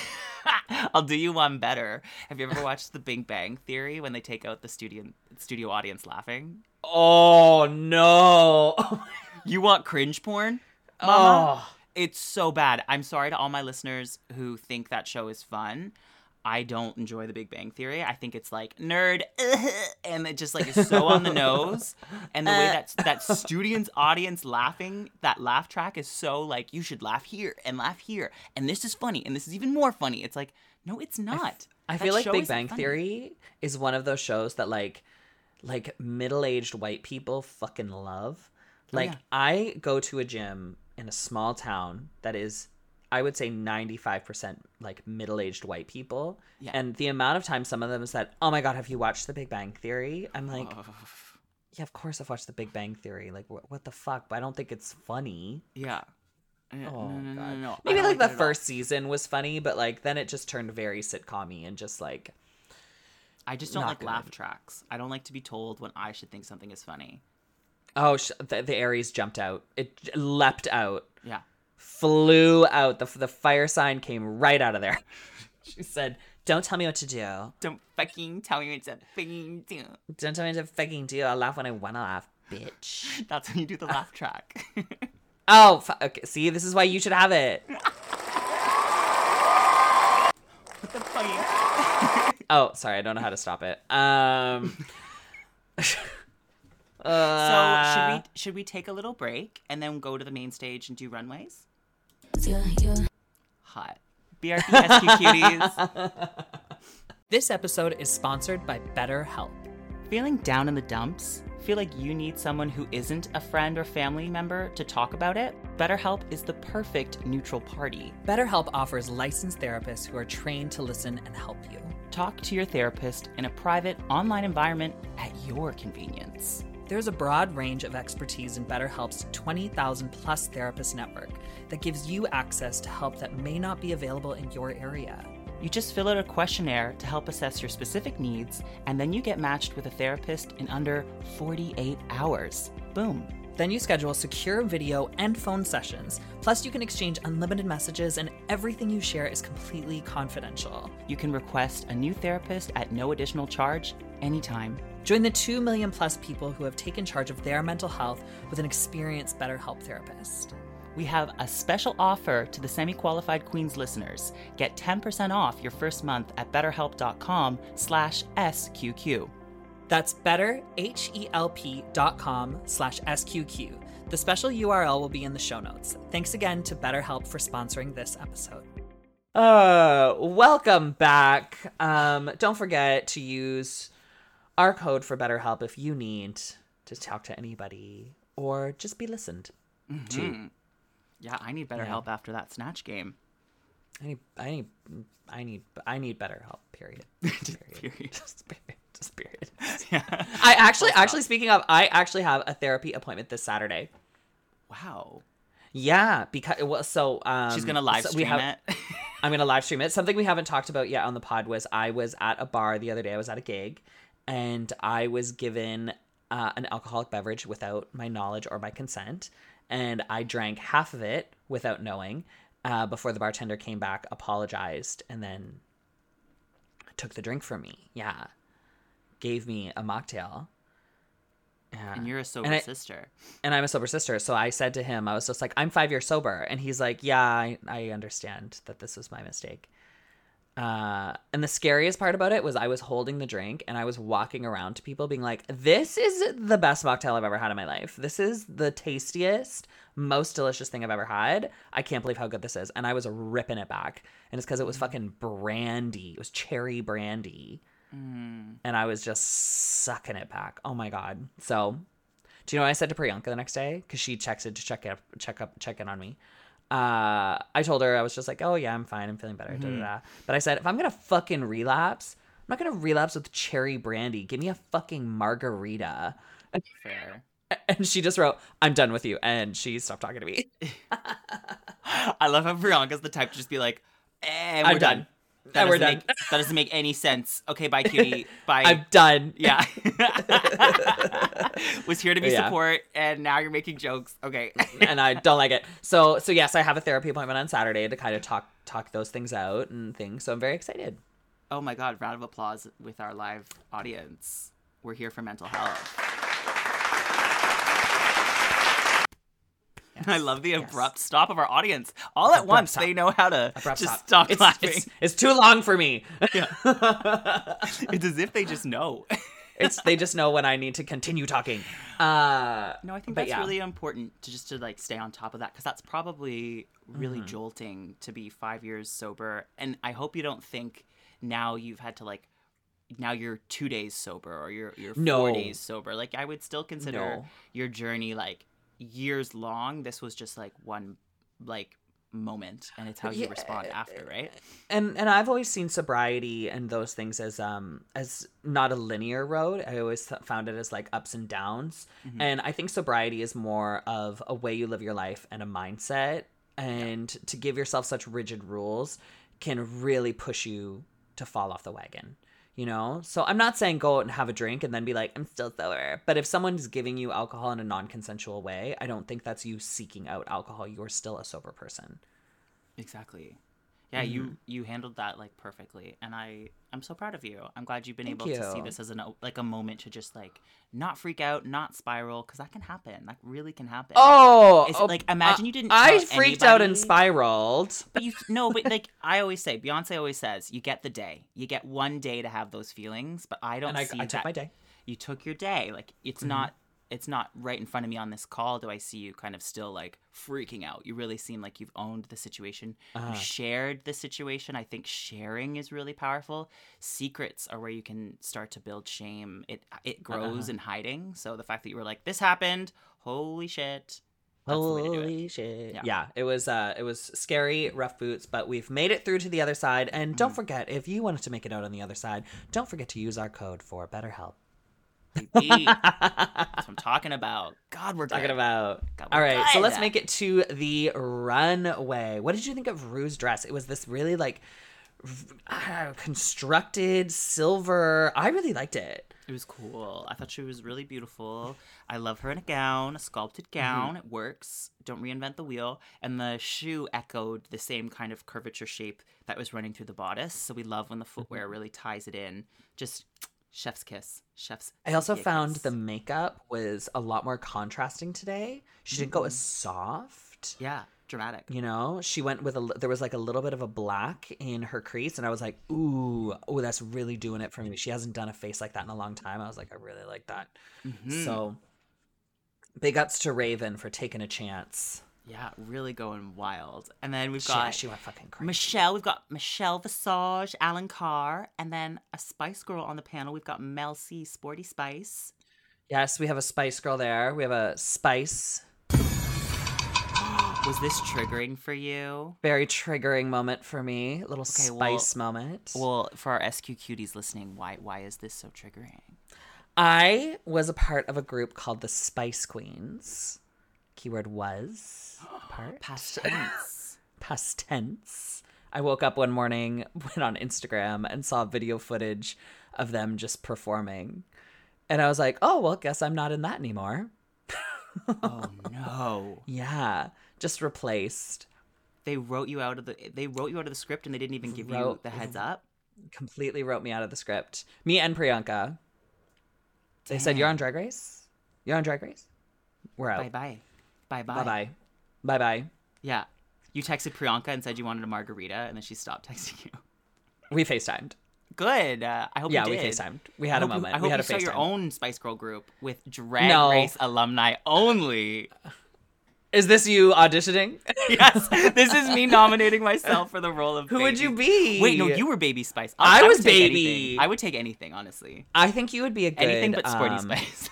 I'll do you one better. Have you ever watched The Big Bang Theory when they take out the studio studio audience laughing? Oh no. You want cringe porn? Mama? oh. It's so bad. I'm sorry to all my listeners who think that show is fun. I don't enjoy The Big Bang Theory. I think it's like nerd, and it just like is so on the nose. And the way uh. that that student's audience laughing, that laugh track is so like you should laugh here and laugh here, and this is funny, and this is even more funny. It's like no, it's not. I feel like Big Bang funny. Theory is one of those shows that like like middle-aged white people fucking love. Oh, like Oh, yeah. I go to a gym in a small town that is I would say 95% like middle-aged white people. Yeah. And the amount of time some of them said, "Oh my god, have you watched The Big Bang Theory?" I'm like, "Yeah, of course I've watched The Big Bang Theory. Like wh- what the fuck? But I don't think it's funny." yeah. Yeah, Oh, no, no, no, God. no, no. I Maybe like the all. first season was funny, but like then it just turned very sitcom and just like I just don't like good. laugh tracks. I don't like to be told when I should think something is funny. Oh, sh- the, the Aries jumped out. It leapt out, Yeah. flew out. The, the fire sign came right out of there. she said, Don't tell me what to do. Don't fucking tell me what to fucking do. Don't tell me what to fucking do. I'll laugh when I want to laugh, bitch. That's when you do the laugh track. Oh, fu- okay. see, this is why you should have it. what the fuck? Oh, sorry. I don't know how to stop it. Um. So uh, should we should we take a little break and then go to the main stage and do runways? Hot. BRB SQ cuties. This episode is sponsored by BetterHelp. Feeling down in the dumps? Feel like you need someone who isn't a friend or family member to talk about it? BetterHelp is the perfect neutral party. BetterHelp offers licensed therapists who are trained to listen and help you. Talk to your therapist in a private online environment at your convenience. There's a broad range of expertise in BetterHelp's 20,000 plus therapist network that gives you access to help that may not be available in your area. You just fill out a questionnaire to help assess your specific needs, and then you get matched with a therapist in under 48 hours. Boom. Then you schedule secure video and phone sessions. Plus, you can exchange unlimited messages, and everything you share is completely confidential. You can request a new therapist at no additional charge anytime. Join the 2 million plus people who have taken charge of their mental health with an experienced BetterHelp therapist. We have a special offer to the semi-qualified Queens listeners. Get 10% off your first month at betterhelp.com slash SQQ. That's betterhelp.com slash SQQ. The special URL will be in the show notes. Thanks again to BetterHelp for sponsoring this episode. Uh, welcome back. Um, don't forget to use our code for BetterHelp if you need to talk to anybody or just be listened to. Yeah, I need better help after that snatch game. I need, I need, I need, I need better help. Period. Period. Period. Just period. Just period. Yeah. I actually, actually, speaking of, I actually have a therapy appointment this Saturday. Wow. Yeah, because well, so um, She's gonna live so stream we have, it. I'm gonna live stream it. Something we haven't talked about yet on the pod was I was at a bar the other day. I was at a gig, and I was given uh, an alcoholic beverage without my knowledge or my consent, and I drank half of it without knowing. Uh, before the bartender came back, apologized, and then took the drink from me. Yeah, gave me a mocktail. Yeah. and you're a sober I- sister. and I'm a sober sister. So I said to him, I was just like, I'm five years sober. And he's like, Yeah, I, I understand that this was my mistake. Uh, and the scariest part about it was I was holding the drink and I was walking around to people being like, This is the best mocktail I've ever had in my life. This is the tastiest, most delicious thing I've ever had. I can't believe how good this is. And I was ripping it back. And it's because it was fucking brandy. It was cherry brandy. And I was just sucking it back. Oh my God. So do you know what I said to Priyanka the next day? Because she texted to check up, check up, check in on me. Uh, I told her I was just like, "Oh yeah, I'm fine. I'm feeling better." Da, da, da. But I said, if I'm gonna fucking relapse, I'm not gonna relapse with cherry brandy. Give me a fucking margarita. Fair. And she just wrote, "I'm done with you," and she stopped talking to me. I love how Priyanka's the type to just be like, eh, I'm done. done. That And we're doesn't done. Make, that doesn't make any sense. Okay, bye, cutie. Bye. I'm done. yeah. Was here to be Yeah. support, and now you're making jokes. Okay. and I don't like it. So so yes, I have a therapy appointment on Saturday to kind of talk talk those things out and things. So I'm very excited. oh my god! Round of applause with our live audience. We're here for mental health. I love the abrupt stop of our audience. All at Abrupt once, stop. they know how to Abrupt just stop. stop it's, laughing. It's, it's too long for me. it's as if they just know. it's they just know when I need to continue talking. Uh, No, I think that's yeah. really important to just to like stay on top of that because that's probably really Mm-hmm. jolting to be five years sober. And I hope you don't think now you've had to like now you're two days sober or you're you're four No. days sober. Like I would still consider No. your journey like years long. This was just like one like moment and it's how you Yeah. respond after, right? and and I've always seen sobriety and those things as um as not a linear road. I always th- found it as like ups and downs. And I think sobriety is more of a way you live your life and a mindset. And to give yourself such rigid rules can really push you to fall off the wagon. You know? So I'm not saying go out and have a drink and then be like, I'm still sober. But if someone's giving you alcohol in a non consensual way, I don't think that's you seeking out alcohol. You're still a sober person. Exactly. Yeah, Mm-hmm. you you handled that like perfectly, and I I'm so proud of you. I'm glad you've been Thank able to see this as an like a moment to just like not freak out, not spiral, because that can happen. That really can happen. Oh, It's oh, like, imagine you didn't I freaked out and spiraled. But you no, but like I always say, Beyonce always says, you get the day. You get one day to have those feelings. But I don't And I, I took my day. You took your day. Like it's Mm-hmm. not. It's not right in front of me on this call. Do I see you kind of still like freaking out? You really seem like you've owned the situation. Uh-huh. You shared the situation. I think sharing is really powerful. Secrets are where you can start to build shame. It it grows Uh-huh. in hiding. So the fact that you were like, "This happened," holy shit. That's the way to do it. Holy shit! Yeah. Yeah. it was uh, it was scary, rough boots, but we've made it through to the other side. And Mm-hmm. don't forget, if you wanted to make it out on the other side, don't forget to use our code for BetterHelp. That's what I'm talking about. God, we're Talking good. about. God, we're right, so let's make it to the runway. What did you think of Rue's dress? It was this really like uh, constructed silver. I really liked it. It was cool. I thought she was really beautiful. I love her in a gown, a sculpted Mm-hmm. gown. It works. Don't reinvent the wheel. And the shoe echoed the same kind of curvature shape that was running through the bodice. So we love when the footwear Mm-hmm. really ties it in. Just chef's kiss. Chef's. I also kiss. found the makeup was a lot more contrasting today. She didn't go as soft. Yeah, dramatic. You know, she went with a there was like a little bit of a black in her crease, and I was like, ooh, oh, that's really doing it for me. She hasn't done a face like that in a long time. I was like, I really like that. Mhm. So, big ups to Raven for taking a chance. Yeah, really going wild. And then we've got she went fucking crazy. Michelle, we've got Michelle Visage, Alan Carr, and then a Spice Girl on the panel. We've got Mel C, Sporty Spice. yes, we have a Spice Girl there. We have a Spice. Was this triggering for you? Very triggering moment for me. A little Okay, well- Spice moment. Well, for our SQ cuties listening, why why is this so triggering? I was a part of a group called the Spice Queens. Keyword was part. Past tense. Past tense. I woke up one morning, went on Instagram, and saw video footage of them just performing. And I was like, oh, well, guess I'm not in that anymore. oh no. Yeah, just replaced. They wrote you out of the they wrote you out of the script and they didn't even give you the heads up. Completely wrote me out of the script. Me and Priyanka. They said, you're on Drag Race? You're on Drag Race? We're out. bye. Bye bye. Bye bye. Bye bye. Yeah. You texted Priyanka and said you wanted a margarita and then she stopped texting you. We FaceTimed. Good. Uh, I hope you did. Yeah, we. FaceTimed. We had a hope you- moment. I hope we had you a FaceTime. your own Spice Girl group with Drag No. Race alumni only. Is this you auditioning? yes, this is me nominating myself for the role of. Who would you be? Wait, no, you were Baby Spice. I would was Baby. anything. I would take anything, honestly. I think you would be a good anything but Sporty um, Spice.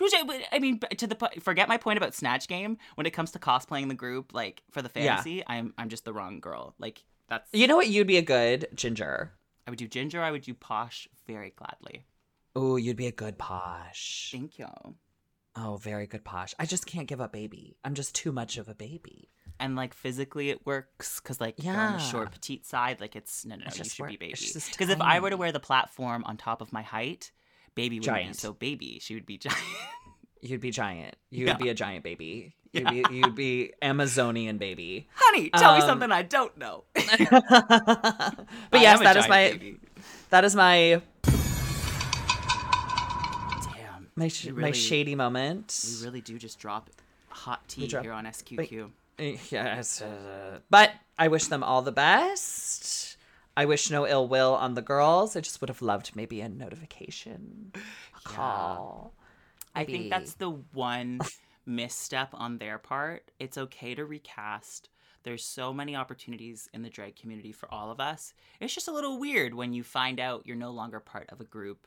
Which I, I mean, to the forget my point about Snatch Game. When it comes to cosplaying the group, like for the Yeah. fantasy, I'm I'm just the wrong girl. Like that's You know what? You'd be a good ginger. I would do ginger. I would do posh very gladly. Oh, you'd be a good posh. Thank you. Oh, very good posh. I just can't give up baby. I'm just too much of a baby. and like physically it works because like you're on Yeah. the short petite side like it's no no no It's you just should be wor- baby because if i were to wear the platform on top of my height baby wouldn't Giant. be so baby she would be giant You'd be giant. You Yeah. would be a giant baby. You'd be you'd be Amazonian baby. honey tell me Um, something i don't know but I yes, that is my baby. that is my damn my sh- We my shady moment. we really do just drop hot tea drop- here on sqqq Eh, Yes, uh, but I wish them all the best. I wish no ill will on the girls. I just would have loved maybe a notification, a call. I think that's the one misstep on their part. It's okay to recast. There's so many opportunities in the drag community for all of us. It's just a little weird when you find out you're no longer part of a group.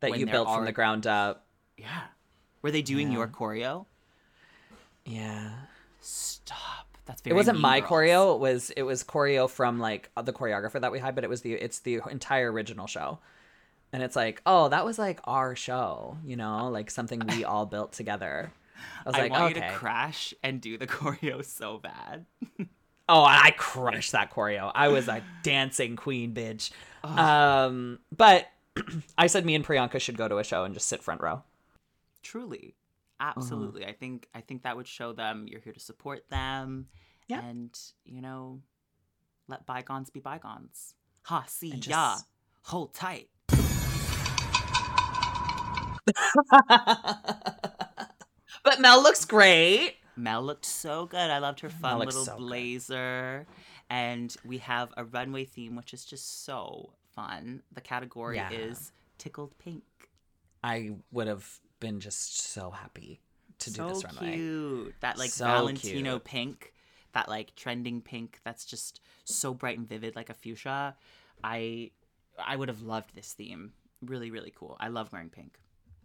that you built from the ground up. Yeah. Were they doing Yeah. your choreo? Yeah. Stop. That's It wasn't my Girls. choreo. It was it was choreo from like the choreographer that we had, but it was the it's the entire original show. And it's like, oh, that was like our show, you know, like something we all built together. I was I like, want okay. you to crash and do the choreo so bad. Oh, I crushed that choreo. I was a dancing queen, bitch. Um, but I said me and Priyanka should go to a show and just sit front row. Truly. Uh-huh. Absolutely. I think I think that would show them you're here to support them. Yeah. And, you know, let bygones be bygones. Ha see And ya. Hold tight. But Mel looks great. Mel looked so good. I loved her fun little so good. blazer. And we have a runway theme, which is just so fun. The category Yeah. is tickled pink. I would have been just so happy to do so this runway. cute. That like So Valentino cute. pink, that like trending pink that's just so bright and vivid like a fuchsia. I I would have loved this theme. Really, really cool. I love wearing pink.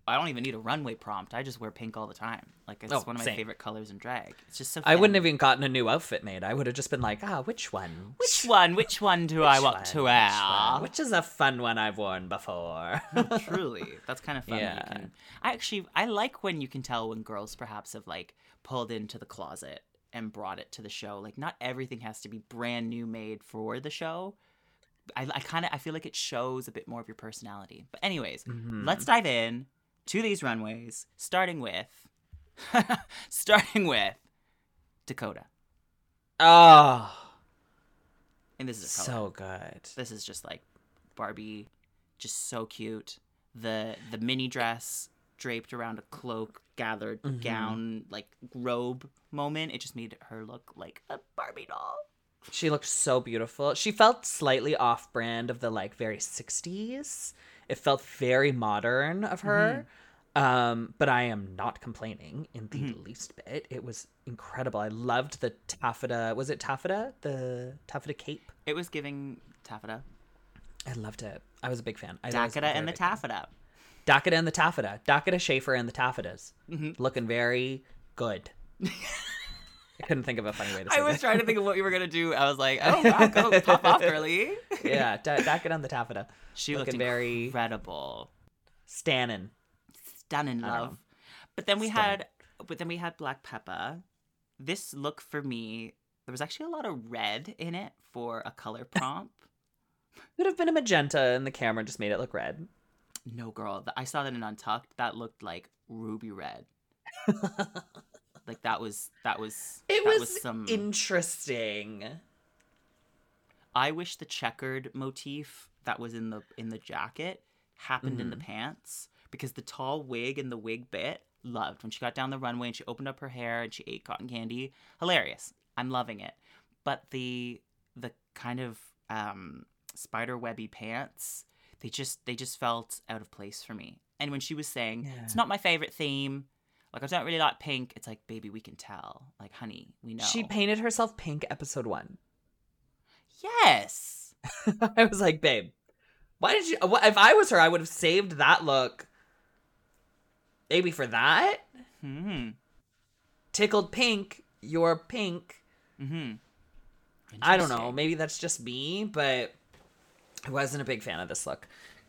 I don't even need a runway prompt. I just wear pink all the time. Like it's Oh, one of my same. favorite colors in drag. It's just so I wouldn't have even gotten a new outfit made. I would have just been like, ah, which one? Which one? Which one do I Which want one? to wear? one? Which is a fun one I've worn before. Truly, that's kind of fun. Yeah. Can, I actually I like when you can tell when girls perhaps have like pulled into the closet and brought it to the show. Like not everything has to be brand new made for the show. I, I kind of I feel like it shows a bit more of your personality. But anyways, Mm-hmm. let's dive in to these runways, starting with starting with Dakota. oh, And this is a color. so good. This is just like Barbie, just so cute. The the mini dress draped around a cloak, gathered Mm-hmm. gown, like robe moment. It just made her look like a Barbie doll. She looked so beautiful. She felt slightly off brand of the like very 60s. It felt very modern of her. Um, but I am not complaining in the least bit. It was incredible. I loved the taffeta. Was it taffeta? The taffeta cape? It was giving taffeta, I loved it. I was a big fan. I Dakota, and the fan. taffeta. Dakota and the taffeta. Dakota Schiffer and the taffetas. Mm-hmm. Looking very good. I couldn't think of a funny way to say it. I was that. trying to think of what you were gonna do. I was like, oh wow, go pop off, girly. yeah, da- Dakota and the taffeta. She Looking looked very incredible. Stannin. Stunning in love. But then we Stunning. had but then we had Black Peppa. This look for me, there was actually a lot of red in it for a color prompt. Could have been a magenta, and the camera just made it look red. no girl, I saw that in Untucked. That looked like ruby red. like that was that was It that was, some interesting. I wish the checkered motif that was in the in the jacket happened in the Mm-hmm. pants because the tall wig and the wig bit loved. When she got down the runway and she opened up her hair and she ate cotton candy hilarious. I'm loving it. But the the kind of um spider webby pants they just they just felt out of place for me. And when she was saying it's not my favorite theme. Like i don't really like pink it's like baby we can tell. Like honey we know. She painted herself pink episode one. yes! I was like, babe, why did you? If I was her, I would have saved that look. Maybe for that. hmm Tickled pink, you're pink. hmm I don't know. Maybe that's just me, but I wasn't a big fan of this look.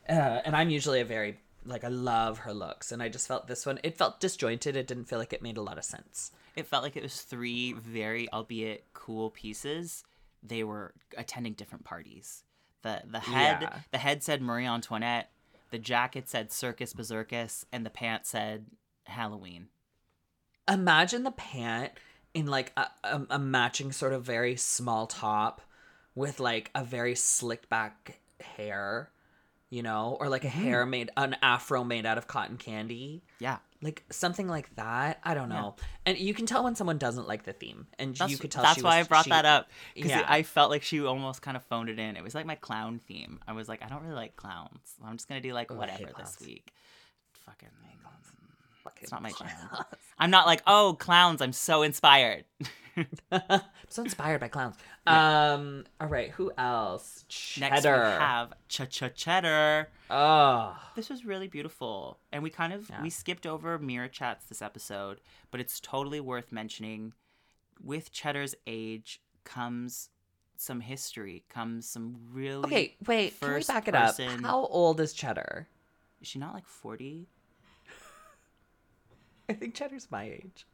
Uh, and I'm usually a very like I love her looks, and I just felt this one. It felt disjointed. It didn't feel like it made a lot of sense. It felt like it was three very, albeit cool pieces. They were attending different parties. The the head Yeah. the head said Marie Antoinette, the jacket said Circus Berserkus, and the pants said Halloween. Imagine the pant in like a, a, a matching sort of very small top with like a very slicked back hair, you know, or like a mm-hmm. hair made an afro made out of cotton candy. Yeah. Like something like that. I don't know. And you can tell when someone doesn't like the theme. And That's, you could tell that's she why was- I brought she- that up because Yeah. I felt like she almost kind of phoned it in. It was like my clown theme. I was like, I don't really like clowns. I'm just gonna do like Oh, whatever this week. Fucking Fucking it's not my jam. I'm not like, oh, clowns. I'm so inspired. I'm so inspired by clowns. Um. All right. Who else? Next Cheddar. we have Cha Cha Cheddar. Oh. This was really beautiful, and we kind of Yeah. we skipped over mirror chats this episode, but it's totally worth mentioning. With Cheddar's age comes some history, comes some really. Okay. Wait. Can we back it person- up? How old is Cheddar? Is she not like forty? I think Cheddar's my age.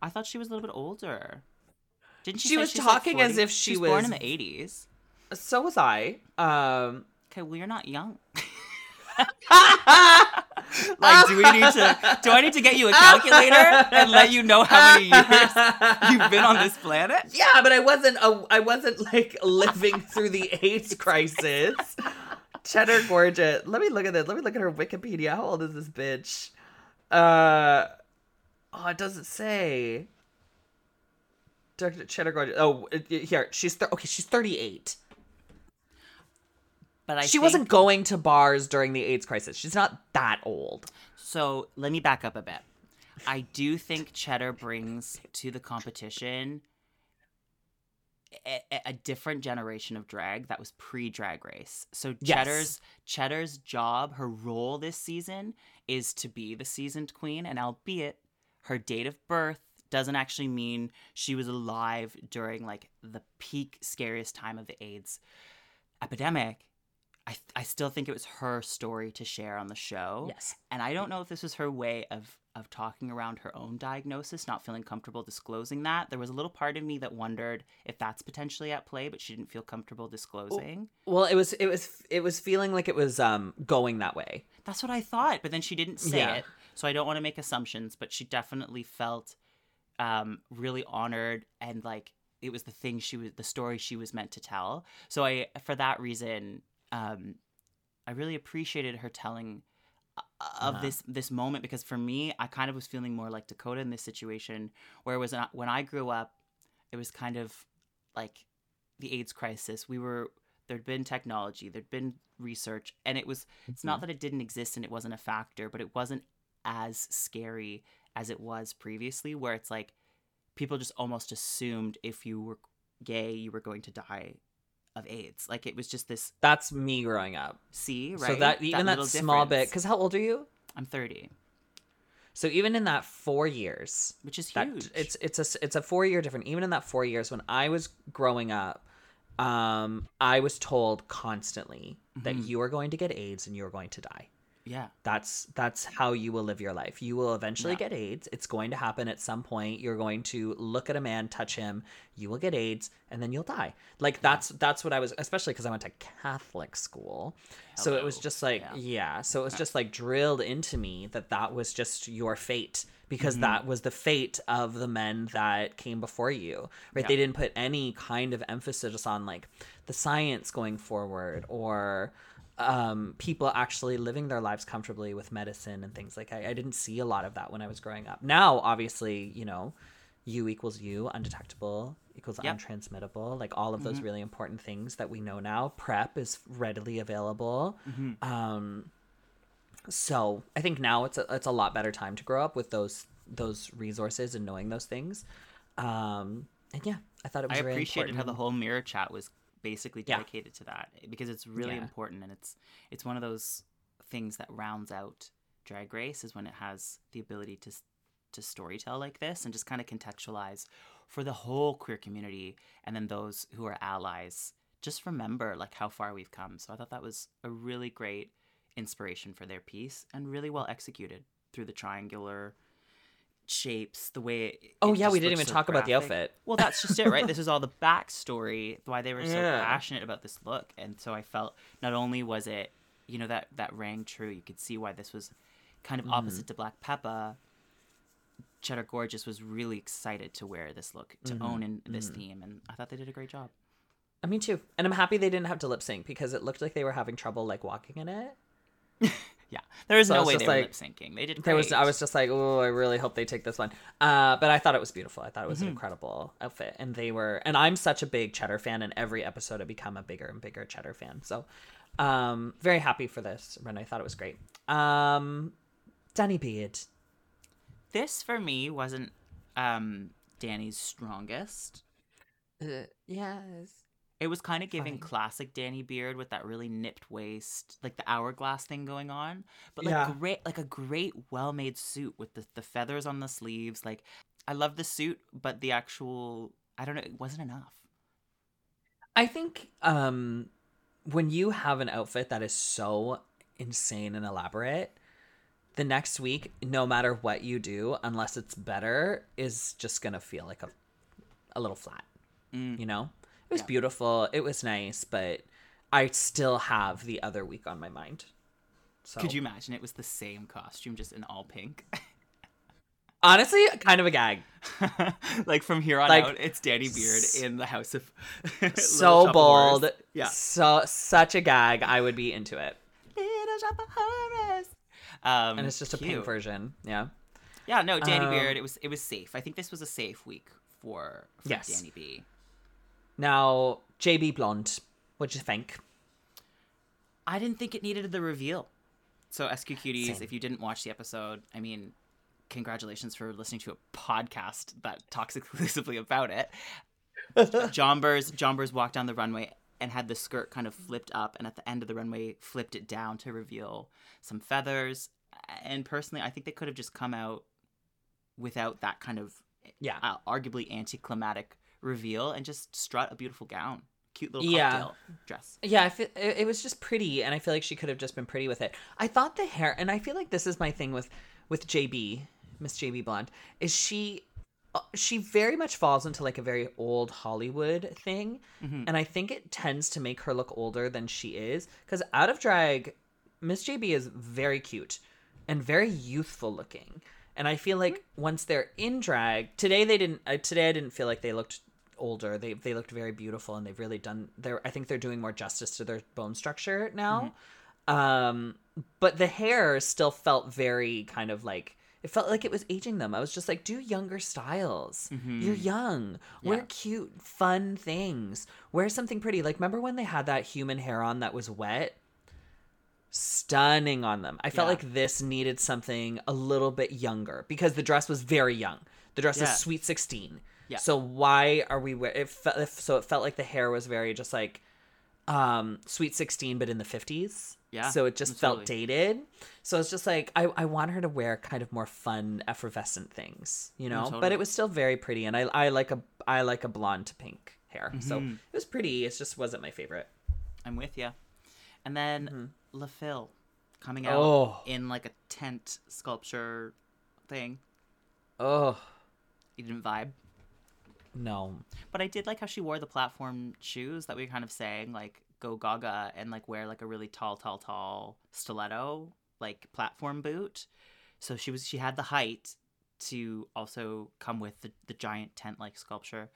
I thought she was a little bit older. Didn't she? She was she's, like, talking as if she born was- in the eighties. So was I. Um. Okay, well you're not young. like, do we need to? Do I need to get you a calculator and let you know how many years you've been on this planet? Yeah, but I wasn't. A, I wasn't like living through the AIDS crisis. Cheddar gorgeous. Let me look at this. Let me look at her Wikipedia. How old is this bitch? Uh. Oh, it doesn't say. Dr. Cheddar gorgeous. Oh, it- it- here she's thir- okay. She's thirty-eight. But I she think- wasn't going to bars during the AIDS crisis. She's not that old. So let me back up a bit. I do think Cheddar brings to the competition a, a- different generation of drag that was pre-drag race. So Yes. Cheddar's Cheddar's job, her role this season is to be the seasoned queen, and albeit her date of birth doesn't actually mean she was alive during like the peak scariest time of the AIDS epidemic. I, I still think it was her story to share on the show. Yes. And I don't know if this was her way of of talking around her own diagnosis, not feeling comfortable disclosing that. There was a little part of me that wondered if that's potentially at play, but she didn't feel comfortable disclosing. Well, it was. It was. It was feeling like it was um going that way. That's what I thought, but then she didn't say Yeah. it. So I don't want to make assumptions, but she definitely felt um really honored and like it was the thing she was the story she was meant to tell. So I for that reason um I really appreciated her telling of Uh-huh. this this moment because for me I kind of was feeling more like Dakota in this situation where it was not, when I grew up it was kind of like the AIDS crisis we were there'd been technology there'd been research and it was it's not that it didn't exist and it wasn't a factor but it wasn't as scary as it was previously where it's like people just almost assumed if you were gay you were going to die of AIDS like it was just this That's me growing up. see right So that even that, little small bit. Because how old are you? I'm 30 So even in that four years, which is that huge it's it's a it's a four year different. Even in that four years when I was growing up, um, I was told constantly that Mm-hmm. you are going to get AIDS and you are going to die. Yeah That's that's how you will live your life. You will eventually Yeah. get AIDS. It's going to happen at some point. You're going to look at a man, touch him, you will get AIDS, and then you'll die. Like that's that's what I was, especially because I went to Catholic school. So it was just like Yeah. yeah. So it was just like drilled into me that that was just your fate because Mm-hmm. that was the fate of the men that came before you. Right? Yeah. They didn't put any kind of emphasis on like the science going forward or um, people actually living their lives comfortably with medicine and things like I, I didn't see a lot of that when I was growing up. Now, obviously, you know, U equals U, undetectable equals Yep. untransmittable. Like all of those really important things that we know now. PrEP is readily available. Um, so I think now it's a it's a lot better time to grow up with those those resources and knowing those things. Um, and yeah, I thought it was I really appreciated how the whole mirror chat was basically Yeah. dedicated to that eh, because it's really Yeah. important and it's it's one of those things that rounds out drag race is when it has the ability to to storytell like this and just kind of contextualize for the whole queer community and then those who are allies just remember like how far we've come so i thought that was a really great inspiration for their piece and really well executed through the triangular shapes, the way. It, Oh, it yeah, we didn't even so talk about the outfit. Well, that's just it, right? this is all the backstory, why they were so Yeah. passionate about this look, and so I felt not only was it, you know, that that rang true, you could see why this was kind of Mm-hmm. opposite to Black Peppa. Cheddar Gorgeous was really excited to wear this look, to Mm-hmm. own in this theme, and I thought they did a great job. Uh, Me too. And I'm happy they didn't have to lip sync because it looked like they were having trouble like walking in it. Yeah, there was So no it's way just they were like- lip syncing. They did. Great. There was I was just like, oh, I really hope they take this one. Uh, but I thought it was beautiful. I thought it was an incredible outfit, and they were. And I'm such a big Cheddar fan, and every episode I become a bigger and bigger Cheddar fan. So, um, very happy for this, and I thought it was great. Um, Danny Beard. this for me wasn't um Danny's strongest. Uh, yes. It was kind of giving Fine. classic Danny Beard with that really nipped waist, like the hourglass thing going on. But like Yeah. great, like a great, well-made suit with the the feathers on the sleeves. Like I love the suit, but the actual, I don't know, it wasn't enough. I think um, when you have an outfit that is so insane and elaborate, the next week, no matter what you do, unless it's better, is just gonna feel like a a little flat. Mm. You know, was Yeah. beautiful, it was nice, but I still have the other week on my mind. So Could you imagine it was the same costume, just in all pink? honestly kind of a gag? like from here on Like, out, it's Danny Beard s- in the House of so bold, Horrors. Yeah. so such a gag. I would be into it, Little Shop of Horrors. Um, and it's just a pink version. Yeah. Yeah, no, Danny Um, Beard. It was it was safe. I think this was a safe week for, for Yes. Danny B. Now, JB Blonde, what'd you think? I didn't think it needed the reveal. So SQ Cuties, Same. if you didn't watch the episode, I mean, congratulations for listening to a podcast that talks exclusively about it. Jonbers Jonbers walked down the runway and had the skirt kind of flipped up, and at the end of the runway, flipped it down to reveal some feathers. And personally, I think they could have just come out without that kind of Yeah. uh, arguably anticlimactic reveal and just strut a beautiful gown, cute little Yeah. cocktail dress. Yeah, I feel, it, it was just pretty, and I feel like she could have just been pretty with it. I thought the hair, and I feel like this is my thing with with JB, Miss JB Blonde, is she uh, she very much falls into like a very old Hollywood thing, Mhm. and I think it tends to make her look older than she is. Because out of drag, Miss JB is very cute and very youthful looking, and I feel like once they're in drag, today they didn't. Uh, today I didn't feel like they looked older. They they looked very beautiful, and they've really done. Their I think they're doing more justice to their bone structure now. Um, but the hair still felt very kind of like it felt like it was aging them. I was just like, do younger styles. You're young. Wear cute, fun things. Wear something pretty. Like remember when they had that human hair on that was wet? Stunning on them. I felt Yeah. like this needed something a little bit younger because the dress was very young. The dress Yeah. is sweet sixteen. Yeah. So why are we? wear- It so. It felt like the hair was very just like um sweet 16 but in the 50s Yeah, so it just felt dated so it's just like I, I want her to wear kind of more fun effervescent things you know but it was still very pretty and i i like a i like a blonde to pink hair so Mm-hmm. it was pretty it just wasn't my favorite I'm with you. And then Le Fil coming out Mm-hmm. Oh. in like a tent sculpture thing. oh You didn't vibe. No But I did like how she wore the platform shoes that we were kind of saying, like go gaga and like wear like a really tall, tall, tall stiletto, like platform boot. So she was she had the height to also come with the, the giant tent like sculpture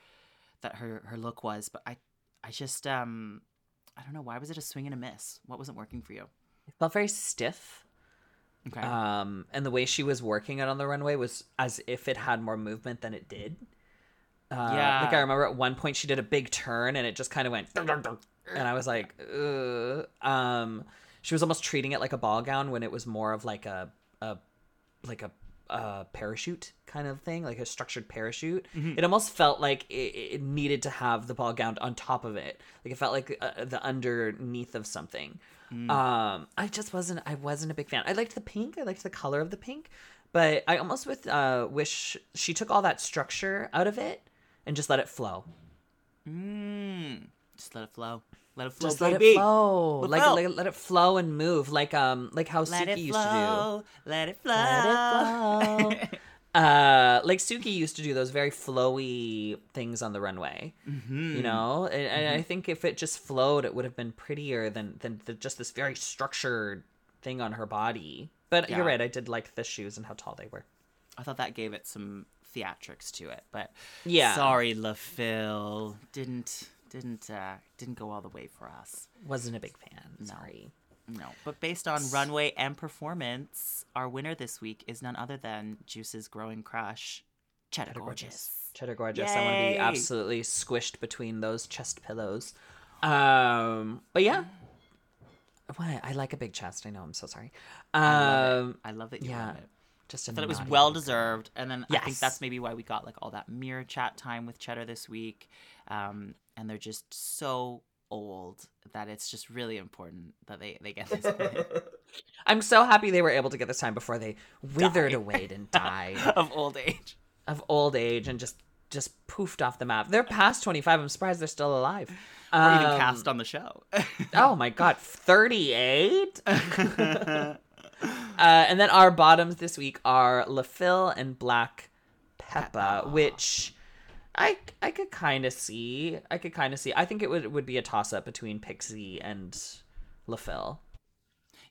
that her her look was. But I I just um I don't know, why was it a swing and a miss? What wasn't working for you? it felt very stiff Okay. um and the way she was working it on the runway was as if it had more movement than it did uh, Yeah. like i remember at one point she did a big turn and it just kind of went and i was like Ugh. um she was almost treating it like a ball gown when it was more of like a a like a uh, parachute kind of thing, like a structured parachute. It almost felt like it, it needed to have the ball gown on top of it. Like it felt like uh, the underneath of something. Um, I just wasn't. I wasn't a big fan. I liked the pink. I liked the color of the pink, but I almost with uh, wish she took all that structure out of it and just let it flow. Mm, just let it flow. Let it flow, Just let it flow. Let it Like, flow. like let it flow and move. Like um like how Let Suki used to do. Let it flow. Let it flow. uh like Suki used to do those very flowy things on the runway. Mm-hmm. You know? And, and I think if it just flowed it would have been prettier than than the, just this very structured thing on her body. But Yeah. you're right, I did like the shoes and how tall they were. I thought that gave it some theatrics to it, but Yeah. sorry, Le Fil didn't didn't uh, didn't go all the way for us. Wasn't a big fan. Sorry. No, but based on runway and performance, our winner this week is none other than Juice's growing crush, Cheddar, Gorgeous. Cheddar Gorgeous. I want to be absolutely squished between those chest pillows. Um, but yeah. What? I like a big chest. I know. I'm so sorry. Um, I love it. I love that you yeah. Just I thought it was well deserved, and then I think that's maybe why we got like all that mirror chat time with Cheddar this week. Um, and they're just so old that it's just really important that they they get this I'm so happy they were able to get this time before they withered away and died of old age. of old age and just just poofed off the map. They're past 25. I'm surprised they're still alive. Or even Um, cast on the show. Oh my god, 38? uh, and then our bottoms this week are Le Fil and Black Peppa, which I I could kind of see. I could kind of see. I think it would would be a toss up between Pixie and Le Fil.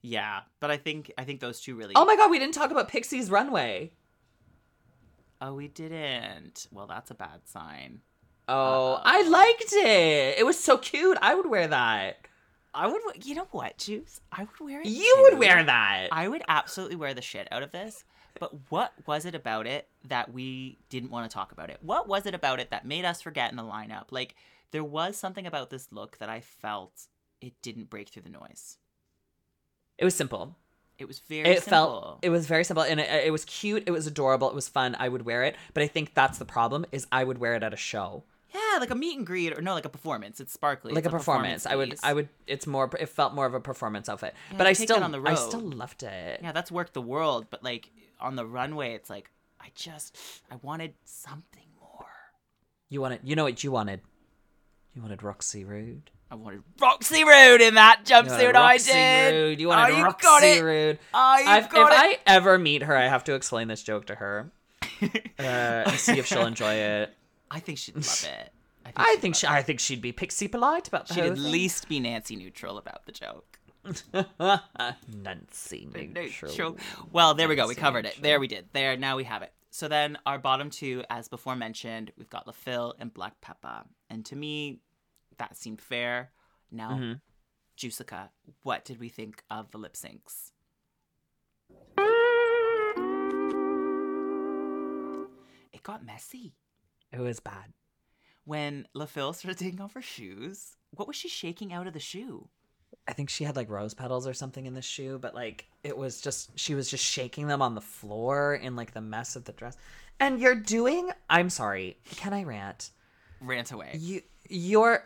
yeah, but I think I think those two really. Oh my god, we didn't talk about Pixie's runway. Oh, we didn't. Well, that's a bad sign. Oh, I liked it. It was so cute. I would wear that. I would. You know what, Juice? I would wear it. You would wear that. I would absolutely wear the shit out of this. But what was it about it that we didn't want to talk about it? What was it about it that made us forget in the lineup? Like, there was something about this look that I felt it didn't break through the noise. It was simple. It was very it simple. felt it was very simple and it, it was cute it was adorable it was fun i would wear it but i think that's the problem is i would wear it at a show yeah, like a meet and greet, or no, like a performance. It's sparkly. like It's a performance i would i would it's more it felt more of a performance outfit Yeah, but i still on the i still loved it Yeah, that's worked the world, but like on the runway, it's like I just I wanted something more. you wanted you know what you wanted you wanted roxy rude I wanted Roxy Road in that jumpsuit. I roxy did. rude you wanted oh, roxy got it. rude Oh, you I've, if got it. i ever meet her i have to explain this joke to her uh, and see if she'll enjoy it I think she'd love it. i think she i think she'd be pixie polite about the she'd at thing. least be Nancy neutral about the joke. Nancy Neutral. neutral. Well, there we go. We Nancy covered it. There we did. There. Now we have it. So then our bottom two, as before mentioned, we've got Le Fil and Black Peppa. And to me, that seemed fair. Now, Mhm. Juicica, what did we think of the lip syncs? It got messy. It was bad. When Le Fil started taking off her shoes, what was she shaking out of the shoe? I think she had like rose petals or something in the shoe, but like it was just she was just shaking them on the floor in like the mess of the dress. And you're doing I'm sorry, can I rant? Rant away. You you're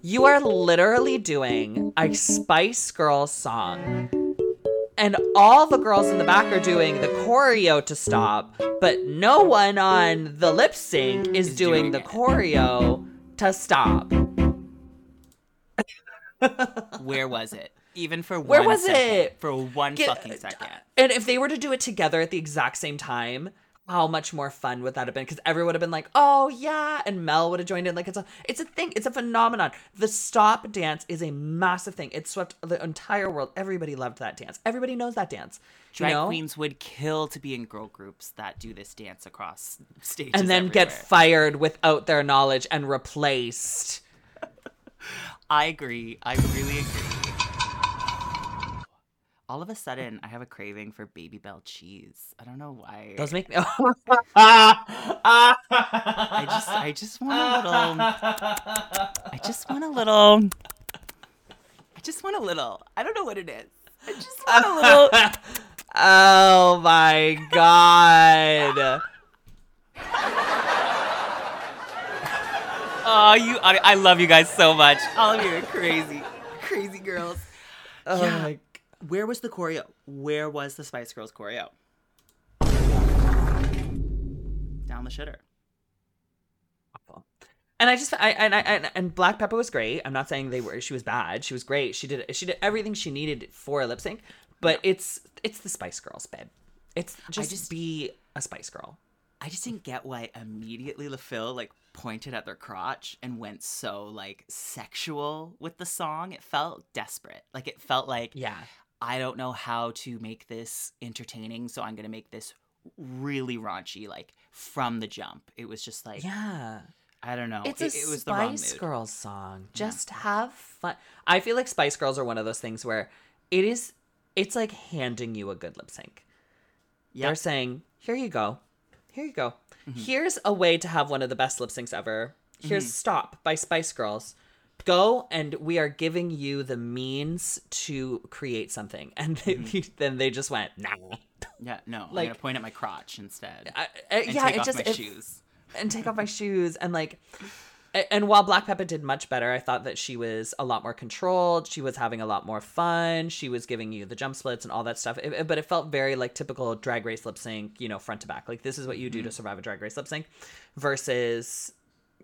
you are literally doing a Spice Girls song. And all the girls in the back are doing the choreo to stop, but no one on the lip sync is, Is doing, doing the it. choreo to stop. Where was it? Even for Where one was second. it? For one Get- fucking second. And if they were to do it together at the exact same time, how much more fun would that have been? Because everyone would have been like, "Oh yeah," and Mel would have joined in. Like it's a, it's a thing. It's a phenomenon. The stop dance is a massive thing. It swept the entire world. Everybody loved that dance. Everybody knows that dance. Drag you know? queens would kill to be in girl groups that do this dance across stages. and then get fired without their knowledge and replaced. I agree. I really agree. All of a sudden, I have a craving for Babybel cheese. I don't know why. Those make me. I just, I just want a little. I just want a little. I just want a little. I don't know what it is. I just want a little. oh my god. Oh, you! I, I love you guys so much. All of you are crazy, crazy girls. Oh Yeah. my Where was the choreo? Where was the Spice Girls choreo? Down the shitter. awful. And I just I and I and, and Black Peppa was great. I'm not saying they were she was bad. She was great. She did she did everything she needed for a lip sync. But it's it's the Spice Girls, babe. It's just, just- be a Spice Girl. I just didn't get why immediately Le Fil like pointed at their crotch and went so like sexual with the song. It felt desperate. Like it felt like Yeah. I don't know how to make this entertaining, so I'm gonna make this really raunchy, like from the jump. It was just like Yeah. I don't know. It's it, a it was the Spice. Girls song. Just have fun. I feel like Spice Girls are one of those things where it is it's like handing you a good lip sync. They're saying, "Here you go. Here you go. Mm-hmm. Here's a way to have one of the best lip syncs ever. Here's Stop by Spice Girls. Go and we are giving you the means to create something." And they, Mm-hmm. then they just went, "Nah." Yeah, no. I'm Like- gonna point at my crotch instead. I, I- and yeah, take it off just my it- shoes. and take off my shoes and like and while Black Peppa did much better i thought that she was a lot more controlled she was having a lot more fun she was giving you the jump splits and all that stuff It- it- but it felt very like typical drag race lip sync you know front to back like this is what you do to survive a drag race lip sync versus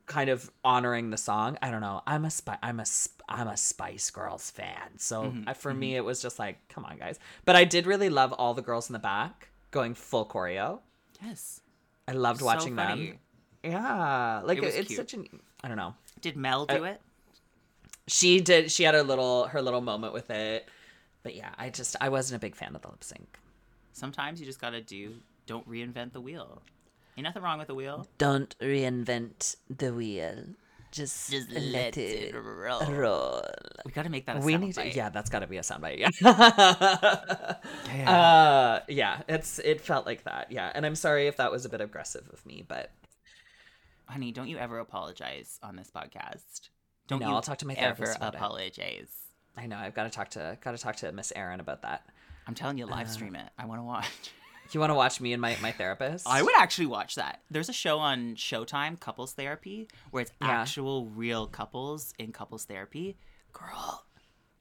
kind of honoring the song i don't know i'm a spy i'm a sp- i'm a spice girls fan so I- for me mm-hmm. it was just like come on guys but i did really love all the girls in the back going full choreo Yes. i loved So watching funny. them yeah, like It it's cute. such an I don't know. Did Mel do it? She did. She had a little her little moment with it, but yeah, I just I wasn't a big fan of the lip sync. Sometimes you just gotta do. Don't reinvent the wheel. Ain't nothing wrong with the wheel. Don't reinvent the wheel. Just, Just let it roll. roll. We gotta make that. A We need to, yeah, that's got to be a soundbite. Yeah. Uh, yeah, it's it felt like that. Yeah, and I'm sorry if that was a bit aggressive of me, but Honey, don't you ever apologize on this podcast. Don't No, you I'll talk to my ever therapist about it. apologize. I know I've got to talk to got to talk to Miss Erin about that. I'm telling you, Uh, live stream it. I want to watch. You want to watch me and my my therapist? I would actually watch that. There's a show on Showtime, Couples Therapy, where it's Yeah. actual real couples in couples therapy. Girl,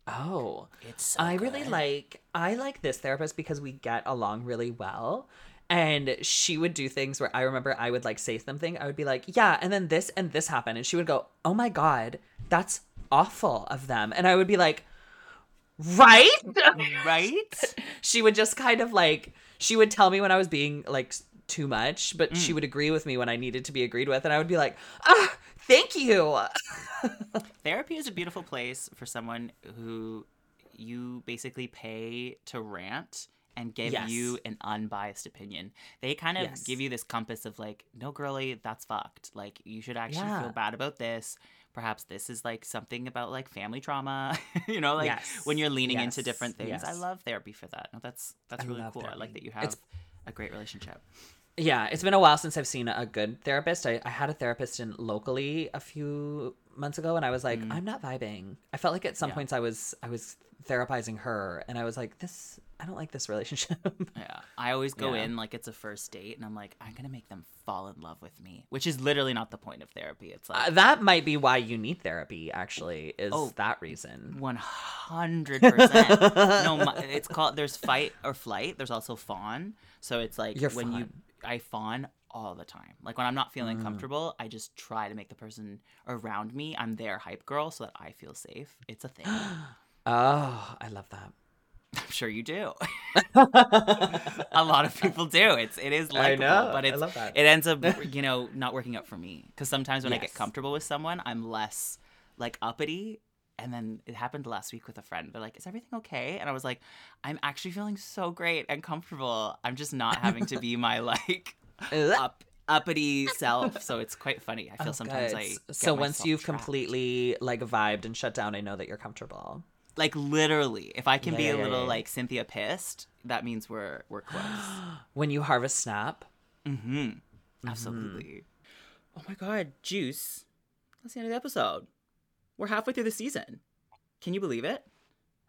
Oh, it's so I really like I like this therapist because we get along really well. And she would do things where I remember I would like say something. I would be like, "Yeah," and then this and this happened, and she would go, "Oh my god, that's awful of them," and I would be like, "Right?" right. she would just kind of like she would tell me when I was being like too much, but she would agree with me when I needed to be agreed with, and I would be like, "Ah, thank you." Therapy is a beautiful place for someone who you basically pay to rant and give Yes. you an unbiased opinion. They kind of Yes. give you this compass of like, no, girly, that's fucked. Like, you should actually Yeah. feel bad about this. Perhaps this is like something about like family trauma. you know, like Yes. when you're leaning into different things. I love therapy for that. No, that's that's I really cool. I like that you have It's- a great relationship. Yeah, it's been a while since I've seen a good therapist. I, I had a therapist in locally a few months ago and I was like, mm. I'm not vibing. I felt like at some Yeah. points I was I was therapizing her and I was like, this I don't like this relationship. Yeah. I always go Yeah. in like it's a first date and I'm like, I'm to make them fall in love with me, which is literally not the point of therapy. It's like, Uh, that might be why you need therapy actually, is Oh. that reason. One hundred percent. No, my, it's called. There's fight or flight. There's also fawn. So it's like You're when you. I fawn all the time. Like when I'm not feeling Mm. comfortable, I just try to make the person around me. I'm their hype girl, so that I feel safe. It's a thing. Oh, I love that. I'm sure you do. a lot of people do. It's it is I likable, know. but I it's love that. it ends up you know not working out for me because sometimes when I get comfortable with someone, I'm less like uppity. And then it happened last week with a friend. They're like, "Is everything okay?" And I was like, "I'm actually feeling so great and comfortable. I'm just not having to be my like up uppity self." So it's quite funny. I feel Oh, sometimes good. I so once you've trapped. completely like vibed and shut down, I know that you're comfortable. Like literally, if I can Yeah, be yeah, a little yeah. like Cynthia pissed, that means we're we're close. When you harvest snap, Mm-hmm. Absolutely. Oh my god, Juice. That's the end of the episode. We're halfway through the season. Can you believe it?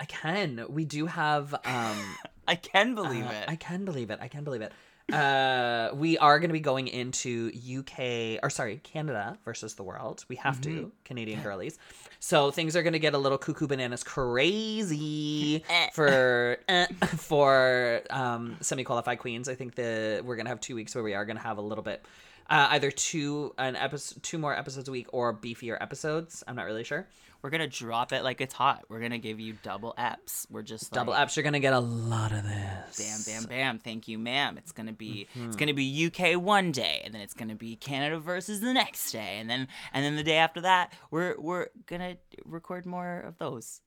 I can. We do have um I can believe Uh, it. I can believe it. I can believe it. Uh, we are going to be going into UK or sorry, Canada versus the world. We have Mm-hmm. to Canadian girlies. So things are going to get a little cuckoo bananas crazy Eh. for eh, for um, semi qualified queens. I think the we're going to have two weeks where we are going to have a little bit uh, either two an episode, two more episodes a week, or beefier episodes. I'm not really sure. We're gonna drop it like it's hot. We're gonna give you double eps. We're just Double like, apps, you're gonna get a lot of this. Bam, bam, bam. Thank you, ma'am. It's gonna be Mm-hmm. it's gonna be UK one day, and then it's gonna be Canada versus the next day, and then and then the day after that, we're we're gonna record more of those.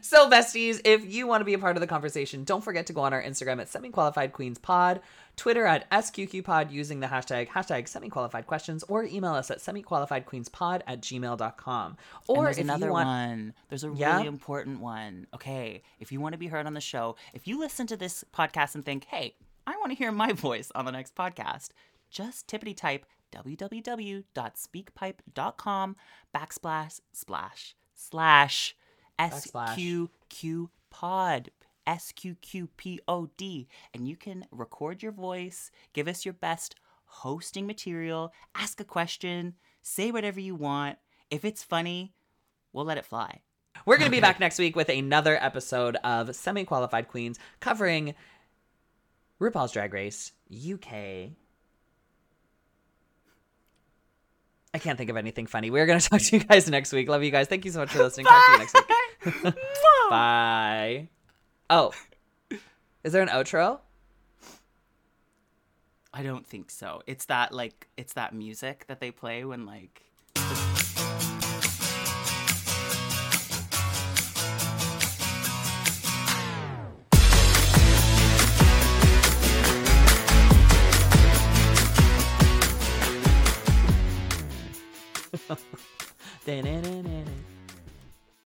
So, besties, if you want to be a part of the conversation, don't forget to go on our Instagram at semi-qualified queens pod, Twitter at sqqpod using the hashtag hashtag semi-qualified questions, or email us at semi-qualifiedqueenspod at gmail.com. Or there's if another you want, one. There's a Yeah? really important one. Okay, if you want to be heard on the show, if you listen to this podcast and think, "Hey, I want to hear my voice on the next podcast," just tippity type www.speakpipe.com backslash splash slash sqq pod sqqpod and you can record your voice give us your best hosting material ask a question say whatever you want if it's funny we'll let it fly we're going to be back next week with another episode of Semi-Qualified Queens covering RuPaul's Drag Race UK. I can't think of anything funny. We're going to talk to you guys next week. Love you guys. Thank you so much for listening. Talk to you next week. Bye. Oh, is there an outro? i don't think so it's that like it's that music that they play when like Da-na-na-na-na.